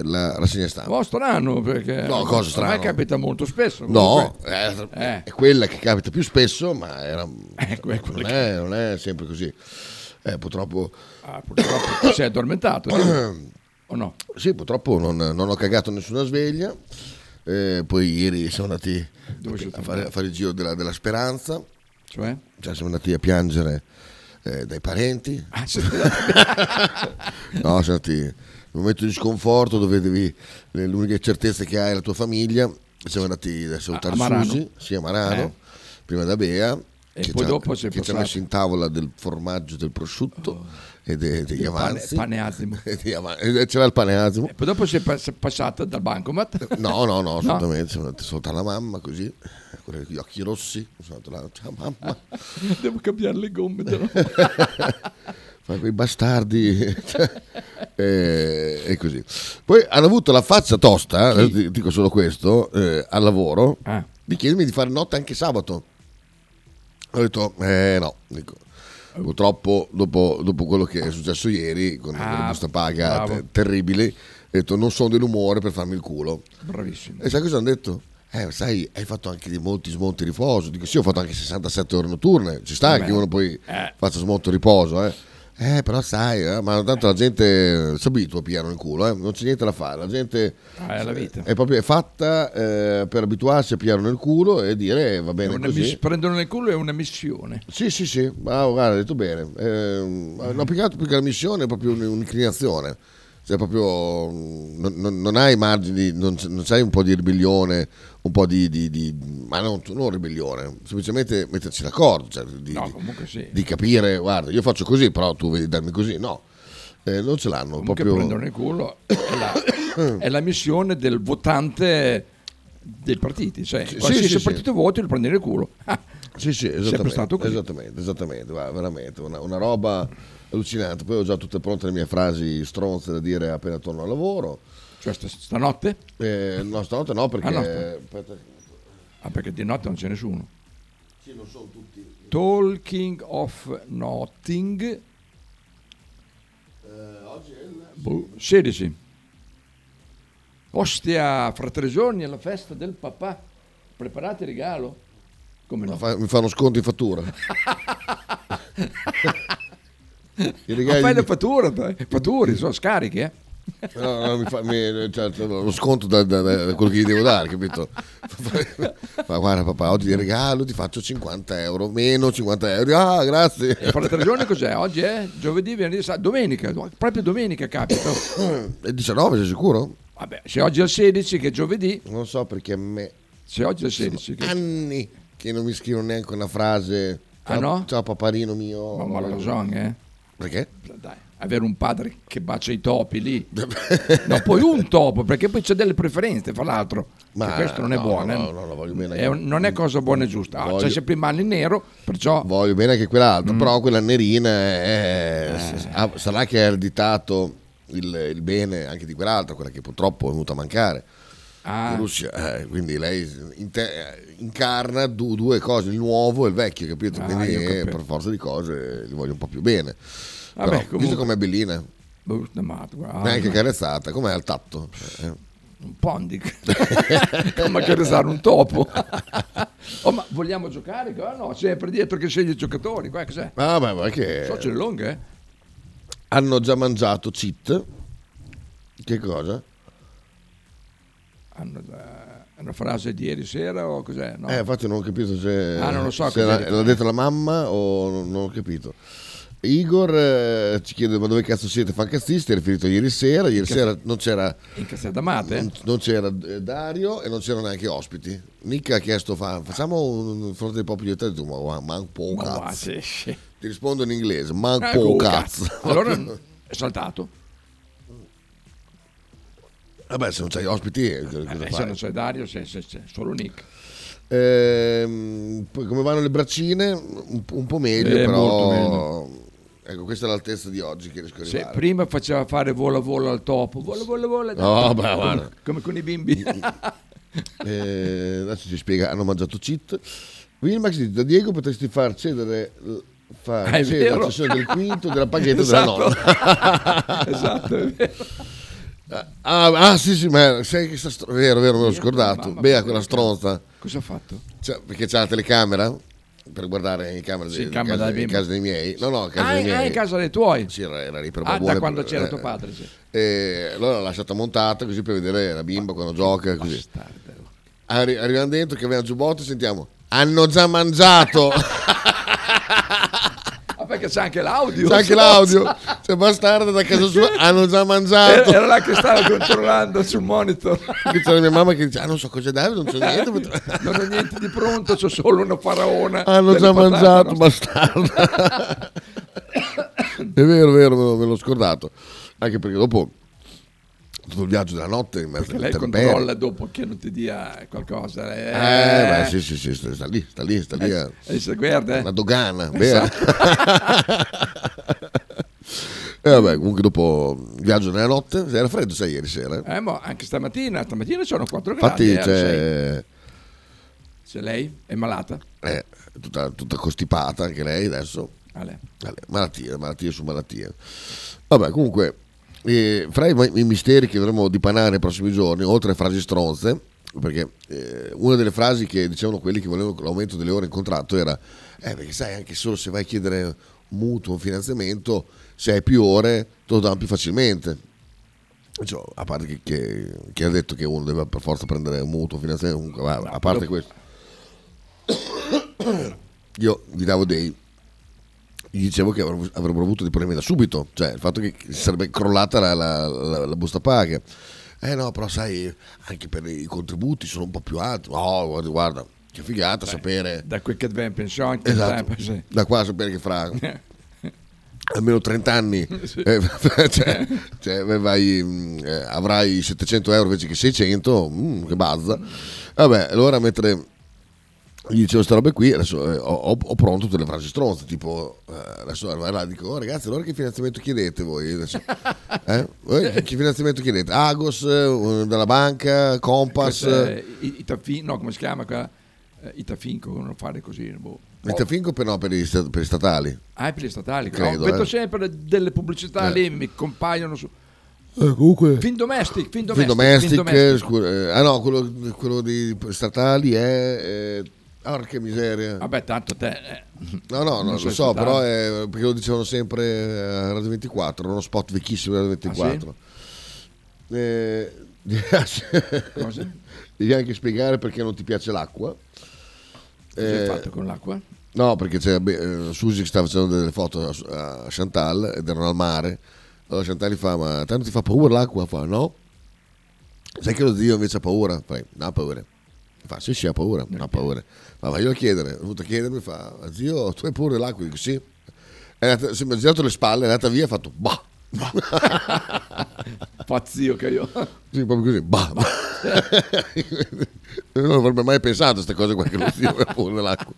eh, la rassegna stampa. Oh, strano, perché No, cosa a strano? me capita molto spesso. No, comunque. eh, Eh. è quella che capita più spesso, ma era- ecco non, è, non è sempre così. Eh, purtroppo, Ah, purtroppo ti sei addormentato, o no? sì, purtroppo non, non ho cagato nessuna sveglia. Eh, poi ieri siamo andati a fare, a fare il giro della, della speranza, Cioè? cioè siamo andati a piangere eh, dai parenti. Ah, No, siamo andati un momento di sconforto dove devi, l'unica certezza che hai è la tua famiglia. Siamo andati a salutare A? Susi, sì, a Marano, Eh. prima da Bea. E che poi dopo ci ha messo in tavola del formaggio, del prosciutto e de- degli Il pane- avanzi. paneasimo. C'era il paneasimo. E poi dopo sei pas- passata dal bancomat? No, no, no, assolutamente. Siamo andati a salutare la mamma così, con gli occhi rossi. Sono andato là, ciao mamma. Devo cambiare le gomme. però. Fa quei bastardi e, e così poi hanno avuto la faccia tosta eh, ti- dico solo questo eh, al lavoro Ah. di chiedermi di fare notte anche sabato ho detto eh no dico, purtroppo dopo, dopo quello che è successo ieri con Ah, quella busta paga te- terribili ho detto non sono dell'umore per farmi il culo Bravissimo. e sai cosa hanno detto? Eh, sai, hai fatto anche di molti smonti riposo. Dico, sì, ho fatto anche 67 ore notturne. Ci sta Vabbè. che uno poi Eh. faccia smonto riposo, eh. Eh, però sai, eh, ma tanto la gente si abitua a pigliare il culo, eh. non c'è niente da fare. La gente Ah, è la è proprio è fatta eh, per abituarsi a pigliare nel culo e dire eh, va bene miss- prendono nel culo è una missione. Sì, sì, sì, ma guarda, hai detto bene. Eh, no, più che altro perché la missione è proprio un- un'inclinazione. Cioè, proprio non, non- non hai margini, non, non c'hai un po' di ribellione, un po' di. di- di- ma non, non ribellione, semplicemente metterci d'accordo, cioè, di, No, sì. di capire, guarda, io faccio così, però tu devi darmi così. No, Eh, non ce l'hanno. Comunque proprio... prendono nel culo è la, è la missione del votante dei partiti. Cioè, Sì, qualsiasi sì, sì, partito voti lo prendi nel culo. Ah, Sì, sì, Sempre esattamente. stato così. Esattamente, esattamente, va, veramente, una, una roba allucinante. Poi ho già tutte pronte le mie frasi stronze da dire appena torno al lavoro. Cioè st- stanotte? Eh, no, stanotte no, perché... Ah, no. Ah, perché di notte non c'è nessuno. Sì, non sono tutti. Talking of Nothing. Eh, oggi è il... Boh, 16. Ostia, fra tre giorni è la festa del papà. Preparate il regalo. Come no? Fa- mi fanno sconto in fattura. Ma fai le di- fatture, fatture, sono scarichi, eh? No, no, mi fa, mi- cioè, cioè, lo sconto da, da- da quello che gli devo dare, capito? Ma guarda papà, oggi di regalo ti faccio 50 euro, meno 50 euro. Ah, grazie. E fra tre giorni cos'è? Oggi è giovedì, venerdì, domenica, proprio domenica capita. È 19, sei sicuro? Vabbè, se oggi è il 16 che è giovedì, Non so perché a me se oggi è il 16 che... anni che non mi scrivono neanche una frase. Ah, Ciao, no? ciao paparino mio. Ma, ma lo so, eh? Perché? Dai, avere un padre che bacia i topi lì. No, poi un topo, perché poi c'è delle preferenze, fra l'altro. Ma che questo non è no, buono. no, eh. no, no, voglio bene È non è cosa buona e giusta. Ah, Voglio- C'è sempre il male nero, perciò... Voglio bene anche quell'altra, Mm. però quella nerina è- Eh. ha- sarà che ha ereditato il, il bene anche di quell'altra, quella che purtroppo è venuta a mancare. Ah. In Russia, eh, quindi lei inte- incarna du- due cose, il nuovo e il vecchio, capito? Ah, quindi eh, per forza di cose li voglio un po' più bene. Vabbè, Però, comunque- visto com'è bellina, matto, guarda. neanche carezzata, com'è al tatto? Eh. un pondic come accarezzare un topo oh ma vogliamo giocare no sempre dietro che sceglie i giocatori qua cos'è Ah, beh, ma che so ce le lunghe eh? hanno già mangiato cheat. Che cosa? È una frase di ieri sera o cos'è no? Eh, infatti non ho capito se, Ah, non so se cos'è l'ha, detto. la mamma o non, non ho capito. Igor eh, ci chiede ma dove cazzo siete fancazzisti, è riferito ieri sera, ieri Che- sera non c'era, in Casteldamate non, non c'era eh, Dario e non c'erano neanche ospiti. Nick ha chiesto fa- facciamo un fronte dei popoli di tu, ma ma un po' va, cazzo. Ti rispondo in inglese, ma un Eh, po' oh, cazzo. allora è saltato Vabbè, se non c'hai ospiti, eh, Eh, se non c'è Dario se, se- c'è solo Nick Ehm, poi come vanno le braccine? Un, un po' meglio, Eh, però. Ecco, questa è l'altezza di oggi che riesco a Se arrivare. prima faceva fare vola vola al topo vola vola vola No, beh, come, come con i bimbi Eh, adesso ci spiega, hanno mangiato cheat. Wilmax dice, da Diego potresti far cedere, far Ah, cedere la cessione del quinto della paghetta Esatto. della nonna. esatto è vero Ah, ah, sì, sì, ma sai che sta str- vero, vero, me l'ho scordato. Bea, quella stronza. Cosa ha fatto? Cioè, perché c'è la telecamera per guardare in camera Sì, dei- in camera casa, in casa dei miei. No, no, in casa Ah, dei in- ah, miei. in casa dei tuoi? Sì, era, era lì per Ah, da quando per- c'era eh, tuo padre, sì. E allora l'ho lasciata montata così per vedere la bimba quando gioca così. Bastardello. Arri- arriviamo dentro che aveva giubbotto e sentiamo hanno già mangiato Perché c'è anche l'audio. c'è anche l'audio. C'è bastarda da casa sua. Hanno già mangiato. Era là che stava controllando sul monitor. C'era mia mamma che dice ah non so cosa dare non c'è niente non ho niente di pronto, c'ho solo una faraona. hanno già mangiato bastarda è vero vero me l'ho scordato. Anche perché dopo tutto il viaggio della notte in mezzo alle controlla terpere. dopo che non ti dia qualcosa. Eh, eh beh sì sì sì sta lì sta lì sta lì a- eh, se guarda, eh. una dogana beh. E vabbè, comunque dopo il viaggio nella notte, era freddo sai ieri sera. Eh, ma anche stamattina, stamattina c'erano 4 gradi. Infatti eh, c'è Se lei è malata, eh, tutta, tutta costipata anche lei adesso. Ale. Vabbè, malattie, malattie su malattie. Vabbè, comunque, eh, fra i, i misteri che dovremo dipanare nei prossimi giorni, oltre a frasi stronze, perché eh, una delle frasi che dicevano quelli che volevano l'aumento delle ore in contratto era, eh, perché sai, anche solo se vai a chiedere un mutuo, un finanziamento, se hai più ore, te lo danno più facilmente. Cioè, a parte che, che- che ha detto che uno deve per forza prendere un mutuo, un finanziamento, comunque, a parte questo. Io gli davo dei gli dicevo che avrebbero avuto dei problemi da subito, cioè il fatto che sarebbe crollata la, la- la- la busta paga. Eh no, però sai, anche per i contributi sono un po' più alti. No, guarda, guarda che figata sapere. Da quel che pensione, che Esatto, sì. da qua a sapere che fra almeno 30 anni eh, cioè, cioè, vai, mm, eh, avrai 700 euro invece che 600, mm, che bazza. Vabbè, allora mentre gli dicevo queste robe qui, adesso eh, ho, ho- pronto tutte le frasi stronze, tipo eh, adesso arriva là, dico, oh, ragazzi, allora che finanziamento chiedete voi? Adesso, eh? Voi che- finanziamento chiedete? Agos, eh, dalla banca, Compass, Questo è I- Itafin, no, come si chiama qua? Eh, Itafinco, non fare così. Boh. Metafinco per, no, per, i, sta- per i statali. Ah, per gli statali. Credo, no, vedo eh. sempre delle pubblicità Eh. lì, mi compaiono su. Eh, comunque... Fin domestic, fin domestic. domestic, fin domestic. scu- eh, ah no, quello, quello di statali è... Eh, Porca miseria. Vabbè, tanto te... eh, No, no, no non lo so, però è, perché lo dicevano sempre eh, a Radio 24, era uno spot vecchissimo di Radio 24. Eh, Cosa? Devi anche spiegare perché non ti piace l'acqua. Cosa hai Eh, fatto con l'acqua? No, perché c'è beh, eh, Susi che stava facendo delle foto a, Chantal ed erano al mare. Allora Chantal gli fa, ma tanto ti fa paura l'acqua? Fa, no. Sai che lo zio invece ha paura? Fa, no, ha paura. Fa, sì, sì, ha paura, non ha paura. Ma io a chiedere, ho venuto a chiedermi, fa, zio, tu hai paura dell'acqua? Dico, sì. È andata, si ha girato le spalle, è andata via e ha fatto, bah. Fa zio che io... Sì, proprio così, bah. non avrebbe mai pensato a queste cose qua che lo zio aveva paura dell'acqua.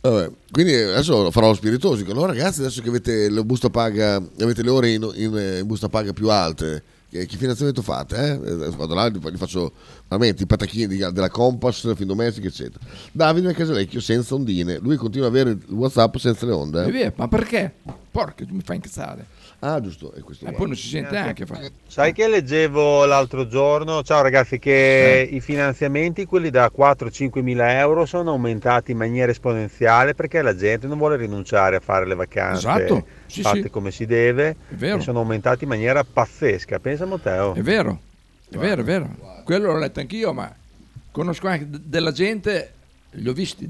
Vabbè, quindi adesso farò lo spiritoso. Dico, no ragazzi, adesso che avete le, busta paga, avete le ore in, in- in busta paga più alte, che, che finanziamento fate? Eh? Vado là, gli fa- gli faccio veramente i patachini di- della Compass, fin domestica, eccetera. Davide Casalecchio senza ondine. Lui continua ad avere il WhatsApp senza le onde. Eh. ma perché? Porca, mi fa incazzare. Ah, giusto, è questo E poi non si sente anche. Fa. Sai che leggevo l'altro giorno, ciao ragazzi, che i finanziamenti, quelli da 4-5 mila euro, sono aumentati in maniera esponenziale perché la gente non vuole rinunciare a fare le vacanze Esatto, sì, fatte sì. come si deve È vero. e sono aumentati in maniera pazzesca. Pensa Matteo. È vero, è vero, è vero. Quello l'ho letto anch'io, ma conosco anche della gente, li ho visti,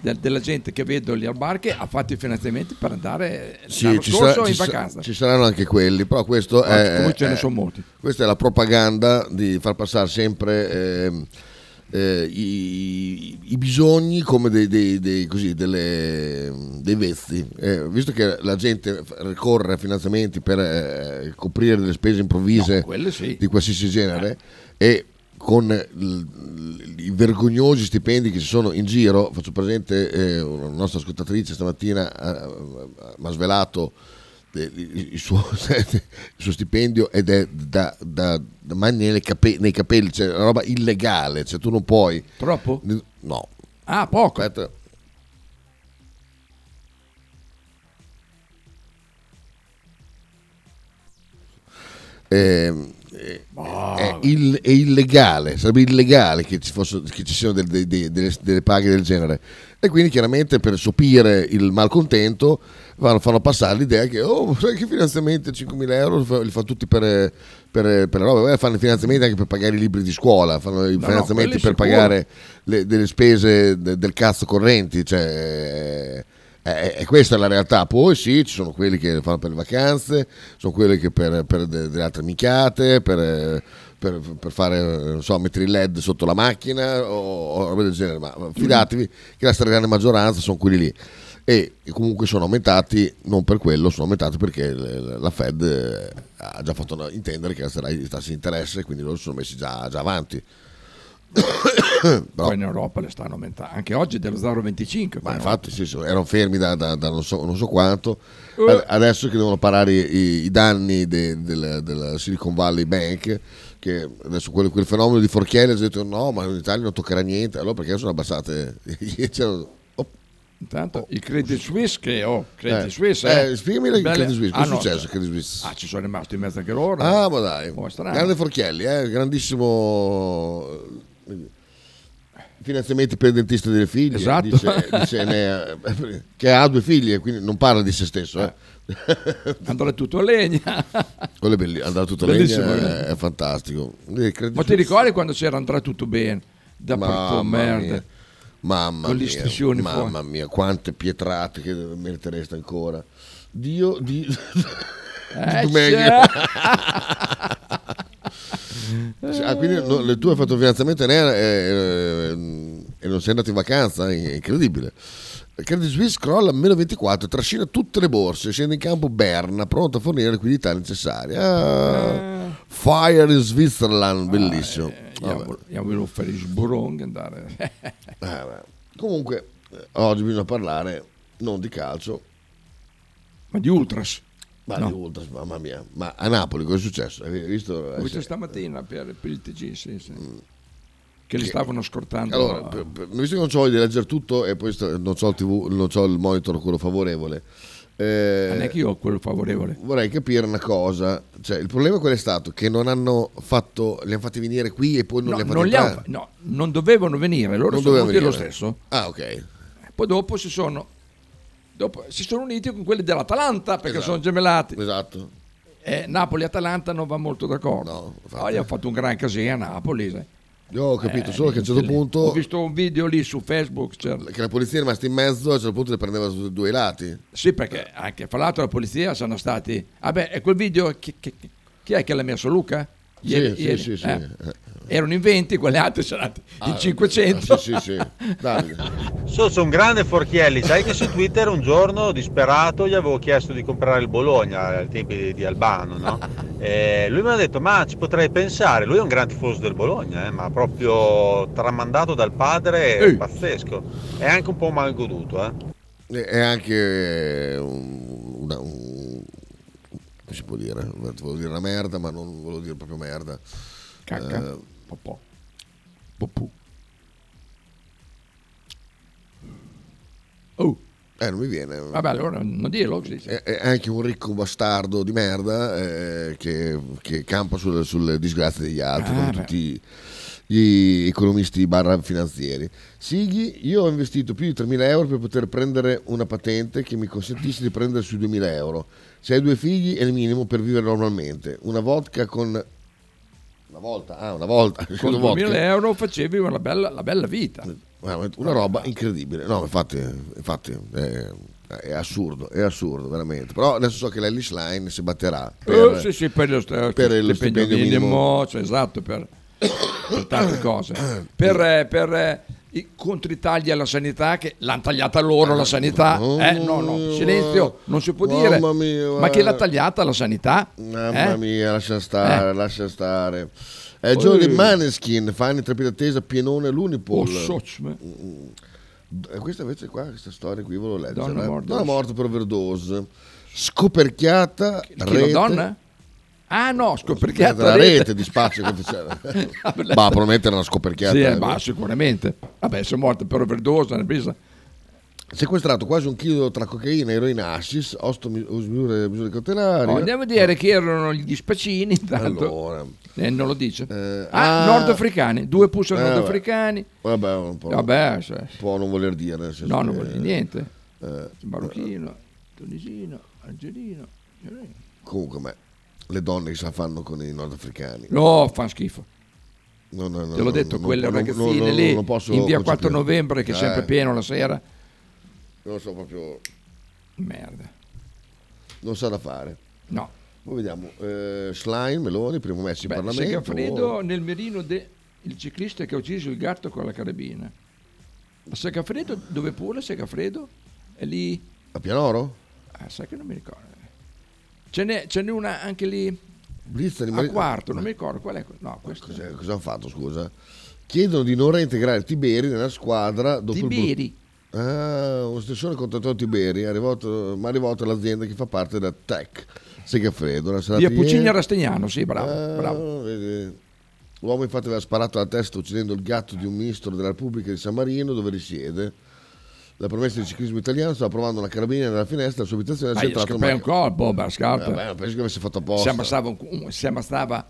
de- de- della gente che vedo lì al bar che ha fatto i finanziamenti per andare Sì, ci, sarà- in ci vacanza. ci saranno anche quelli, però questo Ah, è, ce ne è- sono molti. questa è la propaganda di far passare sempre ehm, eh, i, i bisogni come dei, dei- dei- così, delle- dei vezzi. Eh, visto che la gente ricorre a finanziamenti per eh, coprire delle spese improvvise No, sì. di qualsiasi genere e con l- i vergognosi stipendi che ci sono in giro, faccio presente eh, una nostra ascoltatrice stamattina eh, mi ha svelato eh, il, suo, il suo stipendio ed è da, da, da mani nei, cape- nei capelli, cioè una roba illegale, cioè tu non puoi... Troppo? No, Ah, poco. aspetta. Eh, il- è illegale, sarebbe illegale che ci, fosse- che ci siano del- dei- dei- delle, delle paghe del genere. E quindi chiaramente per sopire il malcontento fanno, fanno passare l'idea che oh, sai che finanziamenti a 5.000 euro li fa- tutti per, per, per la roba, Eh, fanno i finanziamenti anche per pagare i libri di scuola, fanno i no, finanziamenti quelli per sicuro. pagare le- delle spese de- del cazzo correnti, cioè... eh, E questa è la realtà. Poi sì, ci sono quelli che fanno per le vacanze, sono quelli che per, per de- delle altre minchiate, per, eh, per- per fare, eh, so, mettere il LED sotto la macchina o, o roba del genere. Ma fidatevi che la stragrande maggioranza sono quelli lì. E comunque sono aumentati, non per quello, sono aumentati perché la Fed eh, ha già fatto intendere che alzerà i tassi di interesse, quindi loro si sono messi già, già avanti. Però- Poi in Europa le stanno aumentando. Anche oggi dello 0,25. Ma infatti sì, erano fermi da, da- da non, so, non so quanto. Eh. A- Adesso che devono parare i, i danni de- del, del Silicon Valley Bank, che adesso quel, quel fenomeno di forchiere ha detto no, ma in Italia non toccherà niente. Allora perché sono abbassate? C'erano- oh, Intanto i Credit Suisse che oh, Credit eh, Suisse eh, spiegami il Credit Suisse, Ah, cosa è no, successo? Credit Suisse? Ah, ci sono rimasti in mezzo anche loro. Ah, ma dai, Oh, grande Forchielli, eh, grandissimo eh, finanziamenti per il dentista delle figlie. Esatto. Dice, dice ne- che ha due figlie, quindi non parla di se stesso. Eh. Andrà tutto a legna. Quello è bellissimo, andare tutto a Bellissimo, legna è, è fantastico. Eh, Ma ti ricordi quando c'era andrà tutto bene? Da Mamma merda. mia. Mamma Con gli mia, striscioni mamma fuori. mia, quante pietrate che meritereste ancora. Dio, di... Eh. Cioè, ah, quindi no, le- tu hai fatto il finanziamento e, e- e non sei andato in vacanza? È incredibile. Credit Suisse crolla a meno 24, trascina tutte le borse, scende in campo Berna, pronto a fornire la liquidità necessaria. Ah, fire in Switzerland, bellissimo. Eh, io, volevo fare sburong andare. Eh. Comunque, eh, oggi bisogna parlare non di calcio, Ma di Ultras. Ma No. Ultras, mamma mia. Ma a Napoli cosa è successo? Hai visto? Ho visto Eh, stamattina per, per il TG, sì, sì. Che li stavano scortando. Allora, per- per- visto che non ho di leggere tutto e poi sto- non ho il, TV, non c'ho il monitor quello favorevole, eh, non è che io ho quello favorevole. vorrei capire una cosa. Cioè, il problema qual è stato? Che non hanno fatto, li hanno fatti venire qui e poi non No, li hanno non, fatti entrare. fa- no, non dovevano venire, loro Non sono venuti lo stesso. Ah, ok. Poi dopo si sono, dopo si sono uniti con quelli dell'Atalanta perché Esatto. sono gemellati. Esatto. E Napoli e Atalanta non va molto d'accordo. No. Poi ha fatto un gran casino a Napoli. sai. Io ho capito Eh, solo che a un certo niente, punto Ho visto un video lì su Facebook. c'era- che la polizia è rimasta in mezzo, a un certo punto le prendeva su due lati. Sì, perché anche fra l'altro la polizia sono stati. Vabbè, è quel video. Chi, chi- chi è che l'ha messo Luca? Sì, sì, sì, sì. Erano in 20, quelle altre sono andate in Ah, 500. Sì, sì, sì. Davide. So, sono un grande Forchielli, sai che su Twitter un giorno disperato gli avevo chiesto di comprare il Bologna ai tempi di, di Albano, no? E lui mi ha detto ma ci potrei pensare, lui è un gran tifoso del Bologna, eh, ma proprio tramandato dal padre, Ehi. pazzesco, è anche un po' mal goduto. Eh. È anche eh, un- una, un- come si può dire? Volevo dire una merda, ma non volevo dire proprio merda. Cacca. Eh, Popò. Popù. Oh, eh, non mi viene. vabbè, allora non dirlo. È, è anche un ricco bastardo di merda eh, che, che campa sulle, sulle disgrazie degli altri, Ah, come beh. tutti gli economisti barra finanzieri. Sighi, io ho investito più di 3.000 euro per poter prendere una patente che mi consentisse di prendere sui 2.000 euro. Se hai due figli è il minimo per vivere normalmente. Una vodka con... Una volta, ah, una volta. Con Scusa, 2000 vodka. euro facevi una bella, la bella vita. Veramente Una roba incredibile. No, infatti, infatti è, è assurdo, è assurdo, veramente. Però adesso so che l'Ellis Line si batterà per, Eh, sì, sì, per lo, st- per lo stipendio, minimo, minimo. cioè, esatto, per, per tante cose. Per, eh, per eh, i contritagli alla sanità, che l'hanno tagliata loro la sanità. Eh, no, no, silenzio, non si può dire. Mia, Ma chi l'ha tagliata la sanità? Mamma Eh? mia, lascia stare, Eh. lascia stare. È il giorno di Maneskin, fa anni trepida attesa, pienone l'Unipol. Oh, soc, me. E questa invece qua, questa storia qui volevo leggere. Donna eh. morta. Per overdose. Scoperchiata Chi la rete. donna? Ah no, scoperchiata la la rete, rete. di spazio quanto c'era. Ma probabilmente era una scoperchiata. Sì, eh, eh. ma sicuramente. Vabbè, se è morta per overdose, una presa. Sequestrato quasi un chilo tra cocaina, eroina e hashish, osto mi- misure, misure cautelari. Oh, andiamo a vedere chi erano gli spaccini. Intanto. Allora, Eh, non lo dice. Eh, ah, ah. nordafricani, due push Eh, nordafricani. vabbè, un po', Vabbè, cioè, può non voler dire. no, non che- vuol dire niente. eh, Marocchino, tunisino, algerino. algerino. comunque, beh, le donne che se la fanno con i nordafricani. No, fa schifo. No, no, no, Te l'ho detto, quelle ragazzine lì in via 4 concepire. novembre che è sempre Eh, pieno la sera. Non so proprio, Merda. non sa da fare. No. Poi vediamo, eh, Schlein, Meloni, primo messo in Beh, Parlamento. Segafredo nel mirino de il ciclista che ha ucciso il gatto con la carabina. A Segafredo dove pure Segafredo? È lì? A Pianoro? Ah, sai che non mi ricordo. Ce n'è, ce n'è una anche lì Blitz a quarto, non mi ricordo qual è. No, questo Cos'è- cosa hanno fatto, scusa? Chiedono di non reintegrare Tiberi nella squadra dopo il Tiberi. brut- Ah, uno stessore contattato Tiberi, arrivato, ma è arrivato all'azienda che fa parte della Tech Segafredo. La serata Via Puccini a Rastignano, sì, bravo. Ah, bravo. vedi. L'uomo infatti aveva sparato alla testa uccidendo il gatto di un ministro della Repubblica di San Marino dove risiede. La promessa di ciclismo italiano stava provando una carabina nella finestra della sua abitazione Ma si è entrato un macchina. colpo, scarpe. Vabbè, penso che avesse fatto apposta. Se ammassava un, un- se ammassava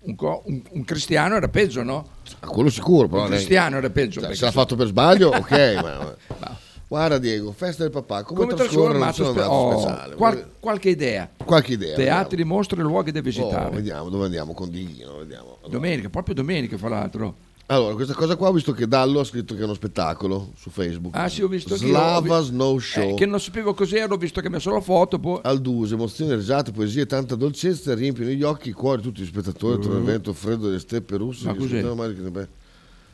un, co- un- un cristiano era peggio, no? Ah, quello sicuro, però Un lei- cristiano era peggio. Cioè, se l'ha fatto per sbaglio, ok, ma... Ma- Guarda Diego, festa del papà, come, Come trascorre un Spe- oh, speciale? qual- qualche idea. Qualche idea. Teatri, mostre, luoghi da vediamo. Oh, visitare. vediamo dove andiamo con Dighino, vediamo. Allora. Domenica, proprio domenica fra l'altro. Allora, questa cosa qua ho visto che Dallo ha scritto che è uno spettacolo su Facebook. Ah sì, ho visto che Slava vi- Snow Show. Eh, che non sapevo cos'era, ho visto che ha messo la foto, poi... Al Duse, emozioni, risate, poesie e tanta dolcezza riempiono gli occhi, i cuori di tutti gli spettatori tra il vento freddo delle steppe russe. Ma che cos'è? che.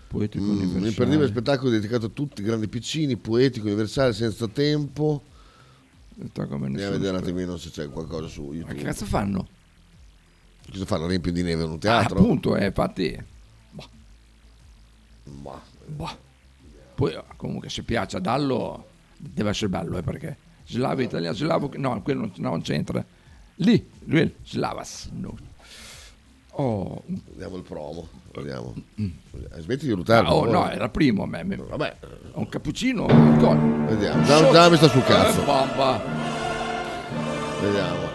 Poetico Mm, un universale. imperdibile spettacolo dedicato a tutti, grandi e piccini, poetico, universale, senza tempo. Andiamo a vedere un attimino se c'è qualcosa su Ma che YouTube. cazzo fanno? Cosa fanno? Riempio di neve in un Ah, teatro? appunto, eh, infatti... Ma- Boh. Poi eh, comunque se piace a Dallo deve essere bello, eh, perché slavo italiano, slavo... No, quello non, non c'entra. Lì, lui, Slavas. No. Oh, Vediamo il promo. Vediamo. Eh, Smetti di ruotare. oh, per no, era primo. Me, me- Vabbè, un cappuccino, un gol. vediamo. Già, già mi sta sul cazzo. Eh. Vediamo.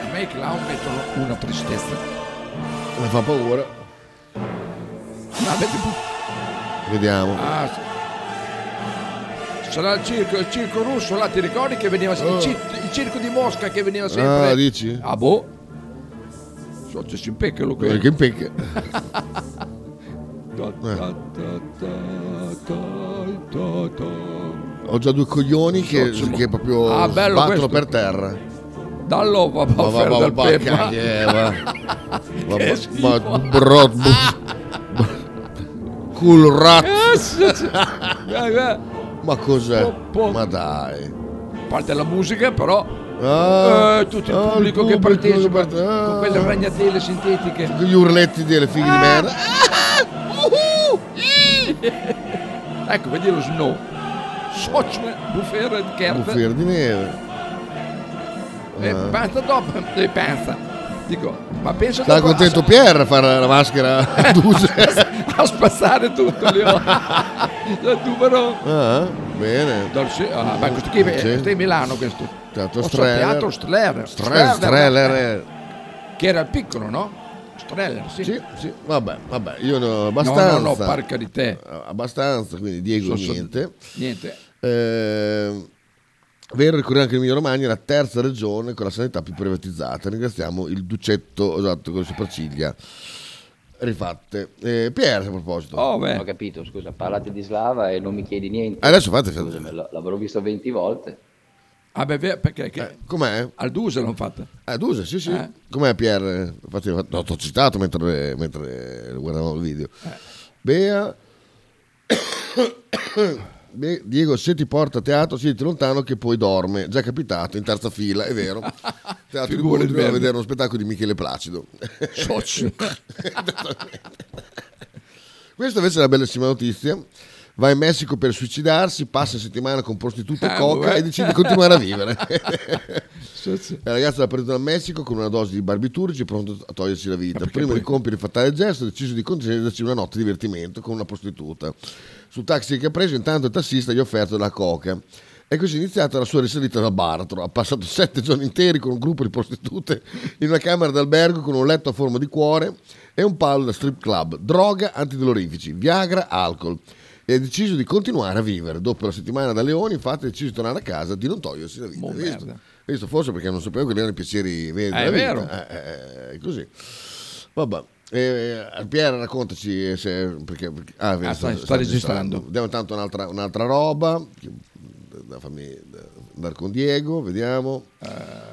A me i clown mettono una tristezza. Mi fa paura. Vabbè, Vediamo. ah, sì. Sarà il circo, il circo russo, là ti ricordi che veniva Oh. il, ci- il circo di Mosca che veniva sempre. Ah, dici? Ah, boh. So, ci si impeccano quello. Perché impecca. Ho già due coglioni che, so- che proprio Ah, bello sbattono questo. per terra. Dallo va, dal va, Peppa. eh, Che va, schifo. ma bro, bu- Cool rat. Eh. Eh, eh. Ma cos'è? Ma dai. A parte la musica, però, Ah, eh, tutto il ah, pubblico che pubblico partecipa parte- ah. con quelle ragnatele sintetiche. Gli urletti delle figlie di merda. Ecco, vedi lo snow. Sochme, bufera di Kerta. Buffiere di neve. E Ah. pensa dopo, e pensa. Dico, ma pensa Sta contento a, Pierre a fare la maschera a Duse. a spazzare tutto lì. Dal numero. Ah, bene. Dal, ah, beh, questo qui è, Sì. questo è Milano questo. Teatro so, Streller. Streller. Streller. Che era il piccolo, no? Streller, sì. Sì, sì, vabbè, vabbè, io ne ho abbastanza. No, no, no, parca di te. Abbastanza, quindi Diego so- niente. Niente. Eh, vero ricordiamo anche Emilia Romagna è la terza regione con la sanità più privatizzata. Ringraziamo il Ducetto esatto, con le sopracciglia rifatte. Eh, Pier, a proposito. Oh, Ho beh. capito, scusa, parlate di Slava e non mi chiedi niente. Adesso fate Scusami, l- l'avrò visto 20 volte. Ah, beh, beh, perché che- Eh, com'è? al Duse l'hanno fatta. Ah, Duse, sì, sì. Eh. Com'è Pier? Infatti, no, t'ho citato mentre, mentre guardavamo il video. Eh. Bea. Be- Diego, se ti porta a teatro, siedi lontano che poi dorme. Già capitato in terza fila, è vero. Teatro di Budrio a vedere uno spettacolo di Michele Placido. Socio. Questa invece è una bellissima notizia. va in Messico per suicidarsi, passa settimana con prostitute e Ah, coca beh. e decide di continuare a vivere. La ragazza l'ha presa dal Messico con una dose di barbiturici pronto a togliersi la vita. Prima poi- di compiere il fatale gesto ha deciso di concedersi una notte di divertimento con una prostituta. Sul taxi che ha preso intanto il tassista gli ha offerto della coca. E così è iniziata la sua risalita da baratro. Ha passato sette giorni interi con un gruppo di prostitute in una camera d'albergo con un letto a forma di cuore e un palo da strip club. Droga, antidolorifici, Viagra, alcol. E ha deciso di continuare a vivere. Dopo la settimana da Leoni, infatti, ha deciso di tornare a casa di non togliersi la vita. Hai visto? visto? Forse perché non sapevo che erano i piaceri veri della è vita. vero. Eh, eh, è così. Vabbè. Eh, Pier, raccontaci se, perché, perché- ah, Ah, sta- sta registrando. Vediamo intanto un'altra, un'altra roba. Da, fammi da- andare con Diego, vediamo.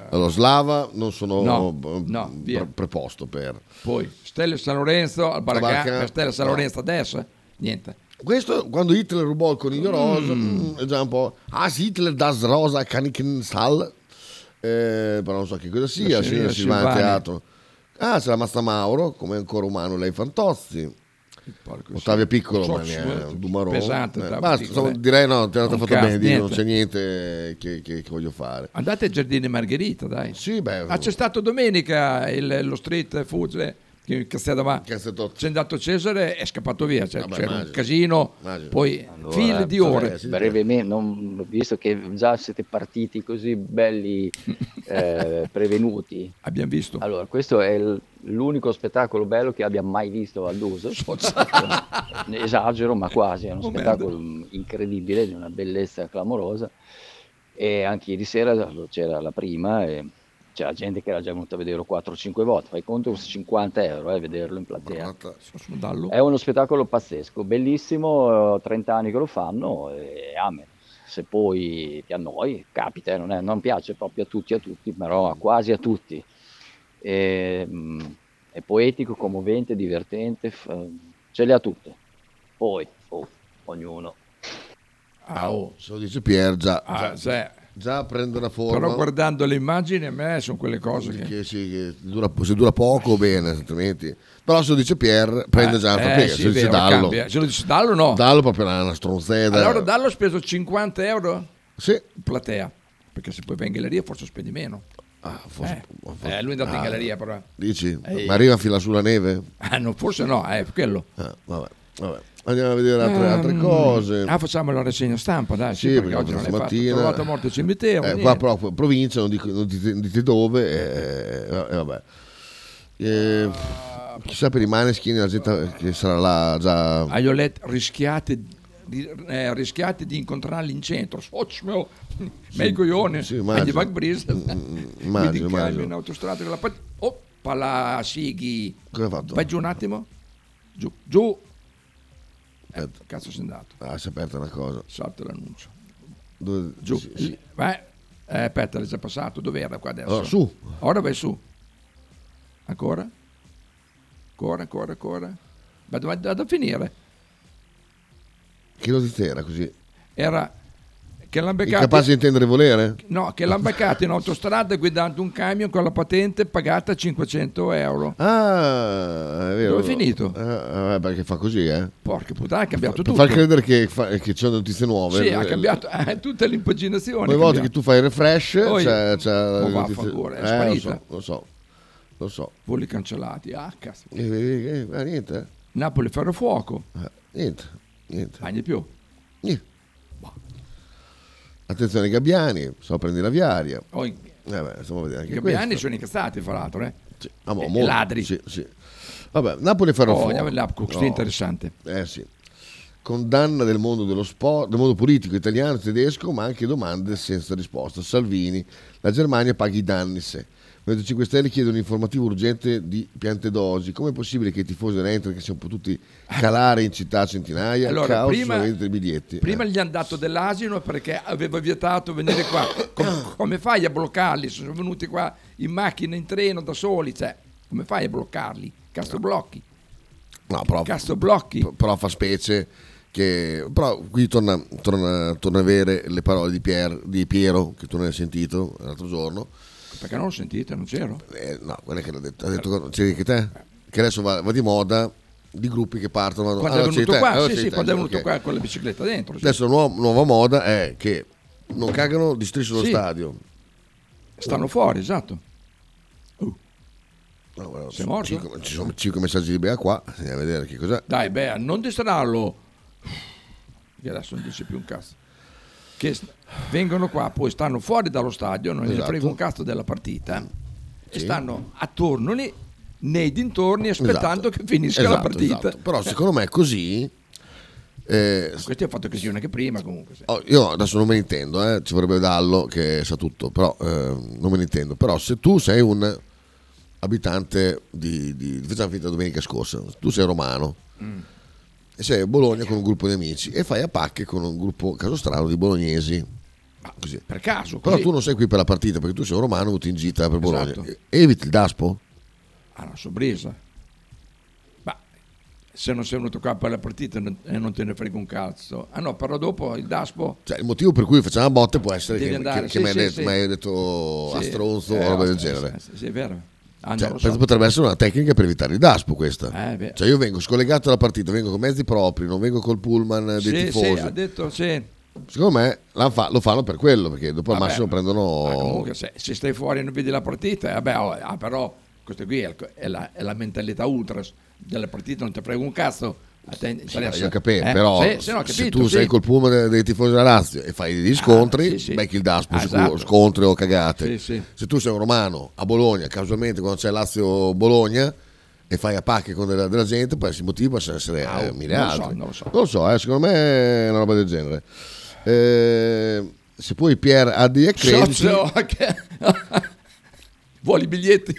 Allora, Slava, non sono Eh. No, eh, no, pre- preposto per. Poi Stella San Lorenzo al Baracca, Stella San no. Lorenzo adesso, niente. Questo, quando Hitler rubò il coniglio rosa, mm, è già un po'. Ah, Hitler das Rosa Kanikensal. Eh, però non so che cosa sia. La Sì, signora si va in Silvani. teatro. Ah, c'è la Masta Mauro, come ancora umano lei Fantozzi. Porco Ottavio. Piccolo, ma ne so- un Dumarò. pesante, Eh, basta, insomma, eh. direi no, ti fatta cazzo, bene, dire, non niente. c'è niente che, che- che voglio fare. Andate ai Giardini Margherita, dai. Sì, beh, Ah, c'è stato domenica il- lo street food eh, davanti. Cazzetto. C'è andato Cesare è scappato via. Cioè, Vabbè, c'era un immagino. casino, Immagino. poi Allora, file di vabbè, ore. sì. brevemente, non- visto che già siete partiti così belli eh, prevenuti, Abbiamo visto. allora questo è il- l'unico spettacolo bello che abbia mai visto a Valduso. Esagero, ma quasi, è uno Oh, spettacolo incredibile, di una bellezza clamorosa. E anche ieri sera c'era la prima e c'era gente che era già venuta a vederlo 4-5 volte. Fai conto 50 euro eh, vederlo in platea. È uno spettacolo pazzesco, bellissimo, eh, 30 anni che lo fanno e amen. Se poi ti annoi, capita, eh, non, è- non piace proprio a tutti, a tutti, però a quasi a tutti. E, mm, è poetico, commovente, divertente, f- ce le ha tutte. Poi, oh, ognuno. Ah, oh. Se lo dice Pier, già, Ah, già, cioè, già prende una forma. però guardando le immagini a me sono quelle cose che... che, sì, che dura, se dura poco bene, altrimenti. Però se lo dice Pier, prende già una eh, sì, se lo dice Dallo, cambia. Se lo dice Dallo no. Dallo proprio è una stronzetta. allora Dallo ha speso 50 euro Sì. in platea. Perché se poi va in galleria forse spendi meno. Ah, forse- Eh, forse- eh, lui è andato in ah, galleria però. Dici? Eh. Ma arriva fino sulla neve? Ah, no, forse no, è quello. Ah, vabbè, vabbè. Andiamo a vedere altre, altre cose. Ah, facciamo la rassegna stampa, dai, sì, Sì, perché perché oggi stamattina- Trovato morto il cimitero. Eh, qua però provincia, non, dico, non dite, dite dove, eh, eh, vabbè. Eh, chissà per i maneskin la gente che sarà là già... Ho letto, rischiate di, eh, rischiate di incontrarli in centro. Socio, coglioni. sì, immagino. Agli Bug Breeze. Mm, mm, Mi immagino, immagino. in autostrada con la pat- Oppa la Sighi. Ha fatto? Vai giù un attimo. Giù, giù. Eh, Aspetta. cazzo sei andato. Ah, si è aperta una cosa. Salto l'annuncio. Dove- Giù. sì, sì. Vai. Eh, aspetta, l'hai già passato. Dov'era qua adesso? Allora, su. Ora vai su. Ancora? Ancora, ancora, ancora. Vado, vado, vado a finire. Che notizia era così? Era che l'hanno beccato, Incapace di intendere volere? no, che l'hanno beccato in autostrada guidando un camion con la patente pagata 500 euro. Ah, è vero. Dove è finito? Eh, eh, perché fa così, eh? Porca puttana, ha cambiato Per tutto. far credere che, fa- che ci sono notizie nuove. Sì, ha Eh, cambiato eh, tutta l'impaginazione. Ogni volta che tu fai il refresh, Poi- c'è, c'è Oh, notizie- vaffanculo, è Eh, lo sparita. so, lo so, lo so. Voli cancellati. Ah, cazzo. Eh, eh, eh, niente, eh. Napoli ferrofuoco. Eh, niente, niente. Bagni più. niente. Attenzione ai gabbiani, so prendi la viaria. Oh, i Eh, beh, anche gabbiani questo. sono incazzati, fra l'altro. Eh. Sì. Ah, mo- e molto, ladri. Sì, sì. Vabbè, Napoli farà Oh, andiamo questo è interessante. Eh sì. Condanna del mondo dello sport, del mondo politico italiano, tedesco, ma anche domande senza risposta. Salvini, la Germania paghi i danni se. Movimento 5 Stelle chiede un informativo urgente di piante dosi. Come è possibile che i tifosi dell'Inter che siamo potuti calare in città a centinaia? Allora, Caos prima- dei biglietti. Prima Eh. gli hanno dato dell'asino perché aveva vietato venire qua. Com- come fai a bloccarli? Sono venuti qua in macchina, in treno, da soli. Cioè, come fai a bloccarli? Cazzo blocchi. No, però, Cazzo blocchi. però fa specie che... Però qui torna, torna, torna a avere le parole di, Pier, di Piero, che tu non hai sentito l'altro giorno. Perché non l'ho sentito, non c'ero. Eh, no, quella che l'ha detto. Ha detto c'eri anche te? Che adesso va, va di moda di gruppi che partono. Quando allora, è venuto qua, allora sì, sì, quando è venuto ok. qua con la bicicletta dentro. sì. Adesso la nuova, nuova moda è che non cagano di striscio Sì. stadio. Stanno fuori, esatto. No, guarda, Sei morto? cinque- ci sono 5 messaggi di Bea qua, andiamo a vedere che cos'è. Dai, beh, non distrarlo. Che adesso non dice più un cazzo. Che vengono qua, poi stanno fuori dallo stadio, non Esatto. ne frega un cazzo della partita. E Sì. stanno attorno lì, nei dintorni, aspettando Esatto. che finisca la Esatto, partita. esatto. Però secondo me così... eh, Questi hanno fatto così anche prima comunque. sì. Oh, io adesso non me ne intendo, eh, ci vorrebbe Dallo che sa tutto, però eh, non me ne intendo. Però se tu sei un abitante di, di facciamo finta domenica scorsa, tu sei romano Mm. Sei a Bologna con un gruppo di amici e fai a pacche con un gruppo caso strano di bolognesi. Così. Per caso, Però così. tu non sei qui per la partita perché tu sei un romano venuto in gita per Bologna. Esatto. Eviti il daspo? Ah, una sorpresa. Ma se non sei venuto qua per la partita e non te ne frega un cazzo. Ah no, però dopo il Daspo... Cioè, il motivo per cui facciamo la botte può essere Devi che, andare, che- che sì, mi hai sì, detto, sì. mi hai detto a stronzo Eh, o roba del genere. sì, sì, è vero. Ah, Cioè, so. potrebbe essere una tecnica per evitare il daspo questa. Eh, cioè io vengo scollegato dalla partita, vengo con mezzi propri, non vengo col pullman dei Sì, tifosi. sì, ha detto sì. Secondo me fa- lo fanno per quello, perché dopo al Vabbè, massimo prendono... comunque se, se stai fuori e non vedi la partita, eh, vabbè, oh, ah, però questo qui è, è la, è la mentalità ultras della partita, non ti frega un cazzo. A te interessa. Io capito, Eh? però Sì, sì, ho se capito, tu sì. sei col pullman dei, dei tifosi della Lazio e fai degli scontri, Ah, sì, sì. becchi il daspo Ah, esatto. scontri o cagate. Sì, sì. Se tu sei un romano a Bologna, casualmente quando c'è Lazio-Bologna e fai a pacche con della, della gente, poi il motivo possono essere Ah, eh, mille non lo so, altri. non lo so. Non lo so, eh, secondo me è una roba del genere. Eh, se poi Pier accrediti... Socio, che- Vuole i biglietti?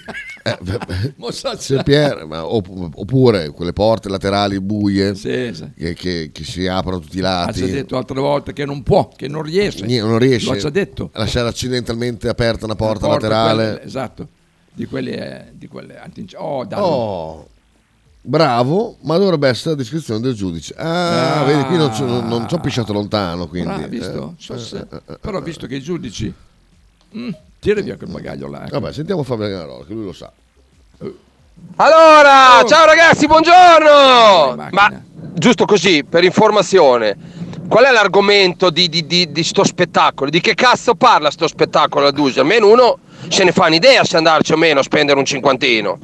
Eh, beh, beh, Mo so- se Pier, ma- opp- oppure quelle porte laterali buie Sì, sì. che, che- che si aprono a tutti i Ha lati già detto altre volte che non può, che non riesce. Niente, non riesce Lo ha già detto. a lasciare accidentalmente aperta una porta, porta, laterale. quelle- esatto. Di quelle, eh, di quelle Oh, dai. Oh, bravo, ma dovrebbe essere la descrizione del giudice. Ah, Ah. vedi, qui non ci non, non ci ho pisciato lontano. Quindi, Brava, visto? eh. So se- Eh, eh, eh, però visto che i giudici... Mm, tira via quel bagaglio là. ecco. Vabbè, sentiamo Fabio Ganarola, che lui lo sa. Allora, Oh. ciao ragazzi, buongiorno! Ma giusto così, per informazione, qual è l'argomento di, di, di, di sto spettacolo? Di che cazzo parla sto spettacolo a Dusi? Almeno uno se ne fa un'idea se andarci o meno a spendere un cinquantino.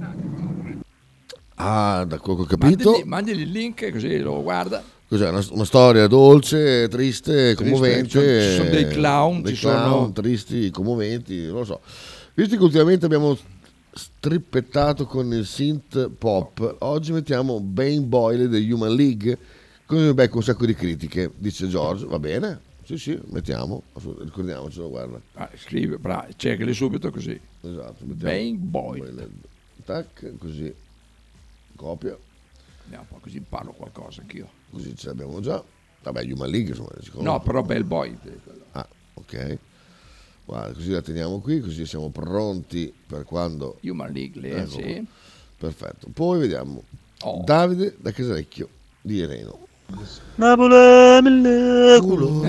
Ah, da quello che ho capito, Mandagli, mandagli il link così lo guarda. Cos'è? Una, una storia dolce, triste, commovente. cioè, ci sono dei clown, dei ci clown sono- tristi, commoventi, non lo so. Visto che ultimamente abbiamo strippettato con il synth pop, oggi mettiamo Bane Boyle degli Human League, così mi becco un sacco di critiche, dice George, va bene? Sì, sì, mettiamo, ricordiamocelo, guarda. Ah, scrive, bravo, cercali subito così. Esatto, mettiamo. Boy. Boyle. Tac, così, copia, po' così imparo qualcosa anch'io. Così ce l'abbiamo già. Vabbè, Human League, insomma, conosce. No, però bel boy. Ah, ok. Guarda, così la teniamo qui, così siamo pronti per quando... Human League, lì, Ecco. sì. Perfetto. Poi vediamo. Oh. Davide da Casalecchio di Ereno. Napoli mille colore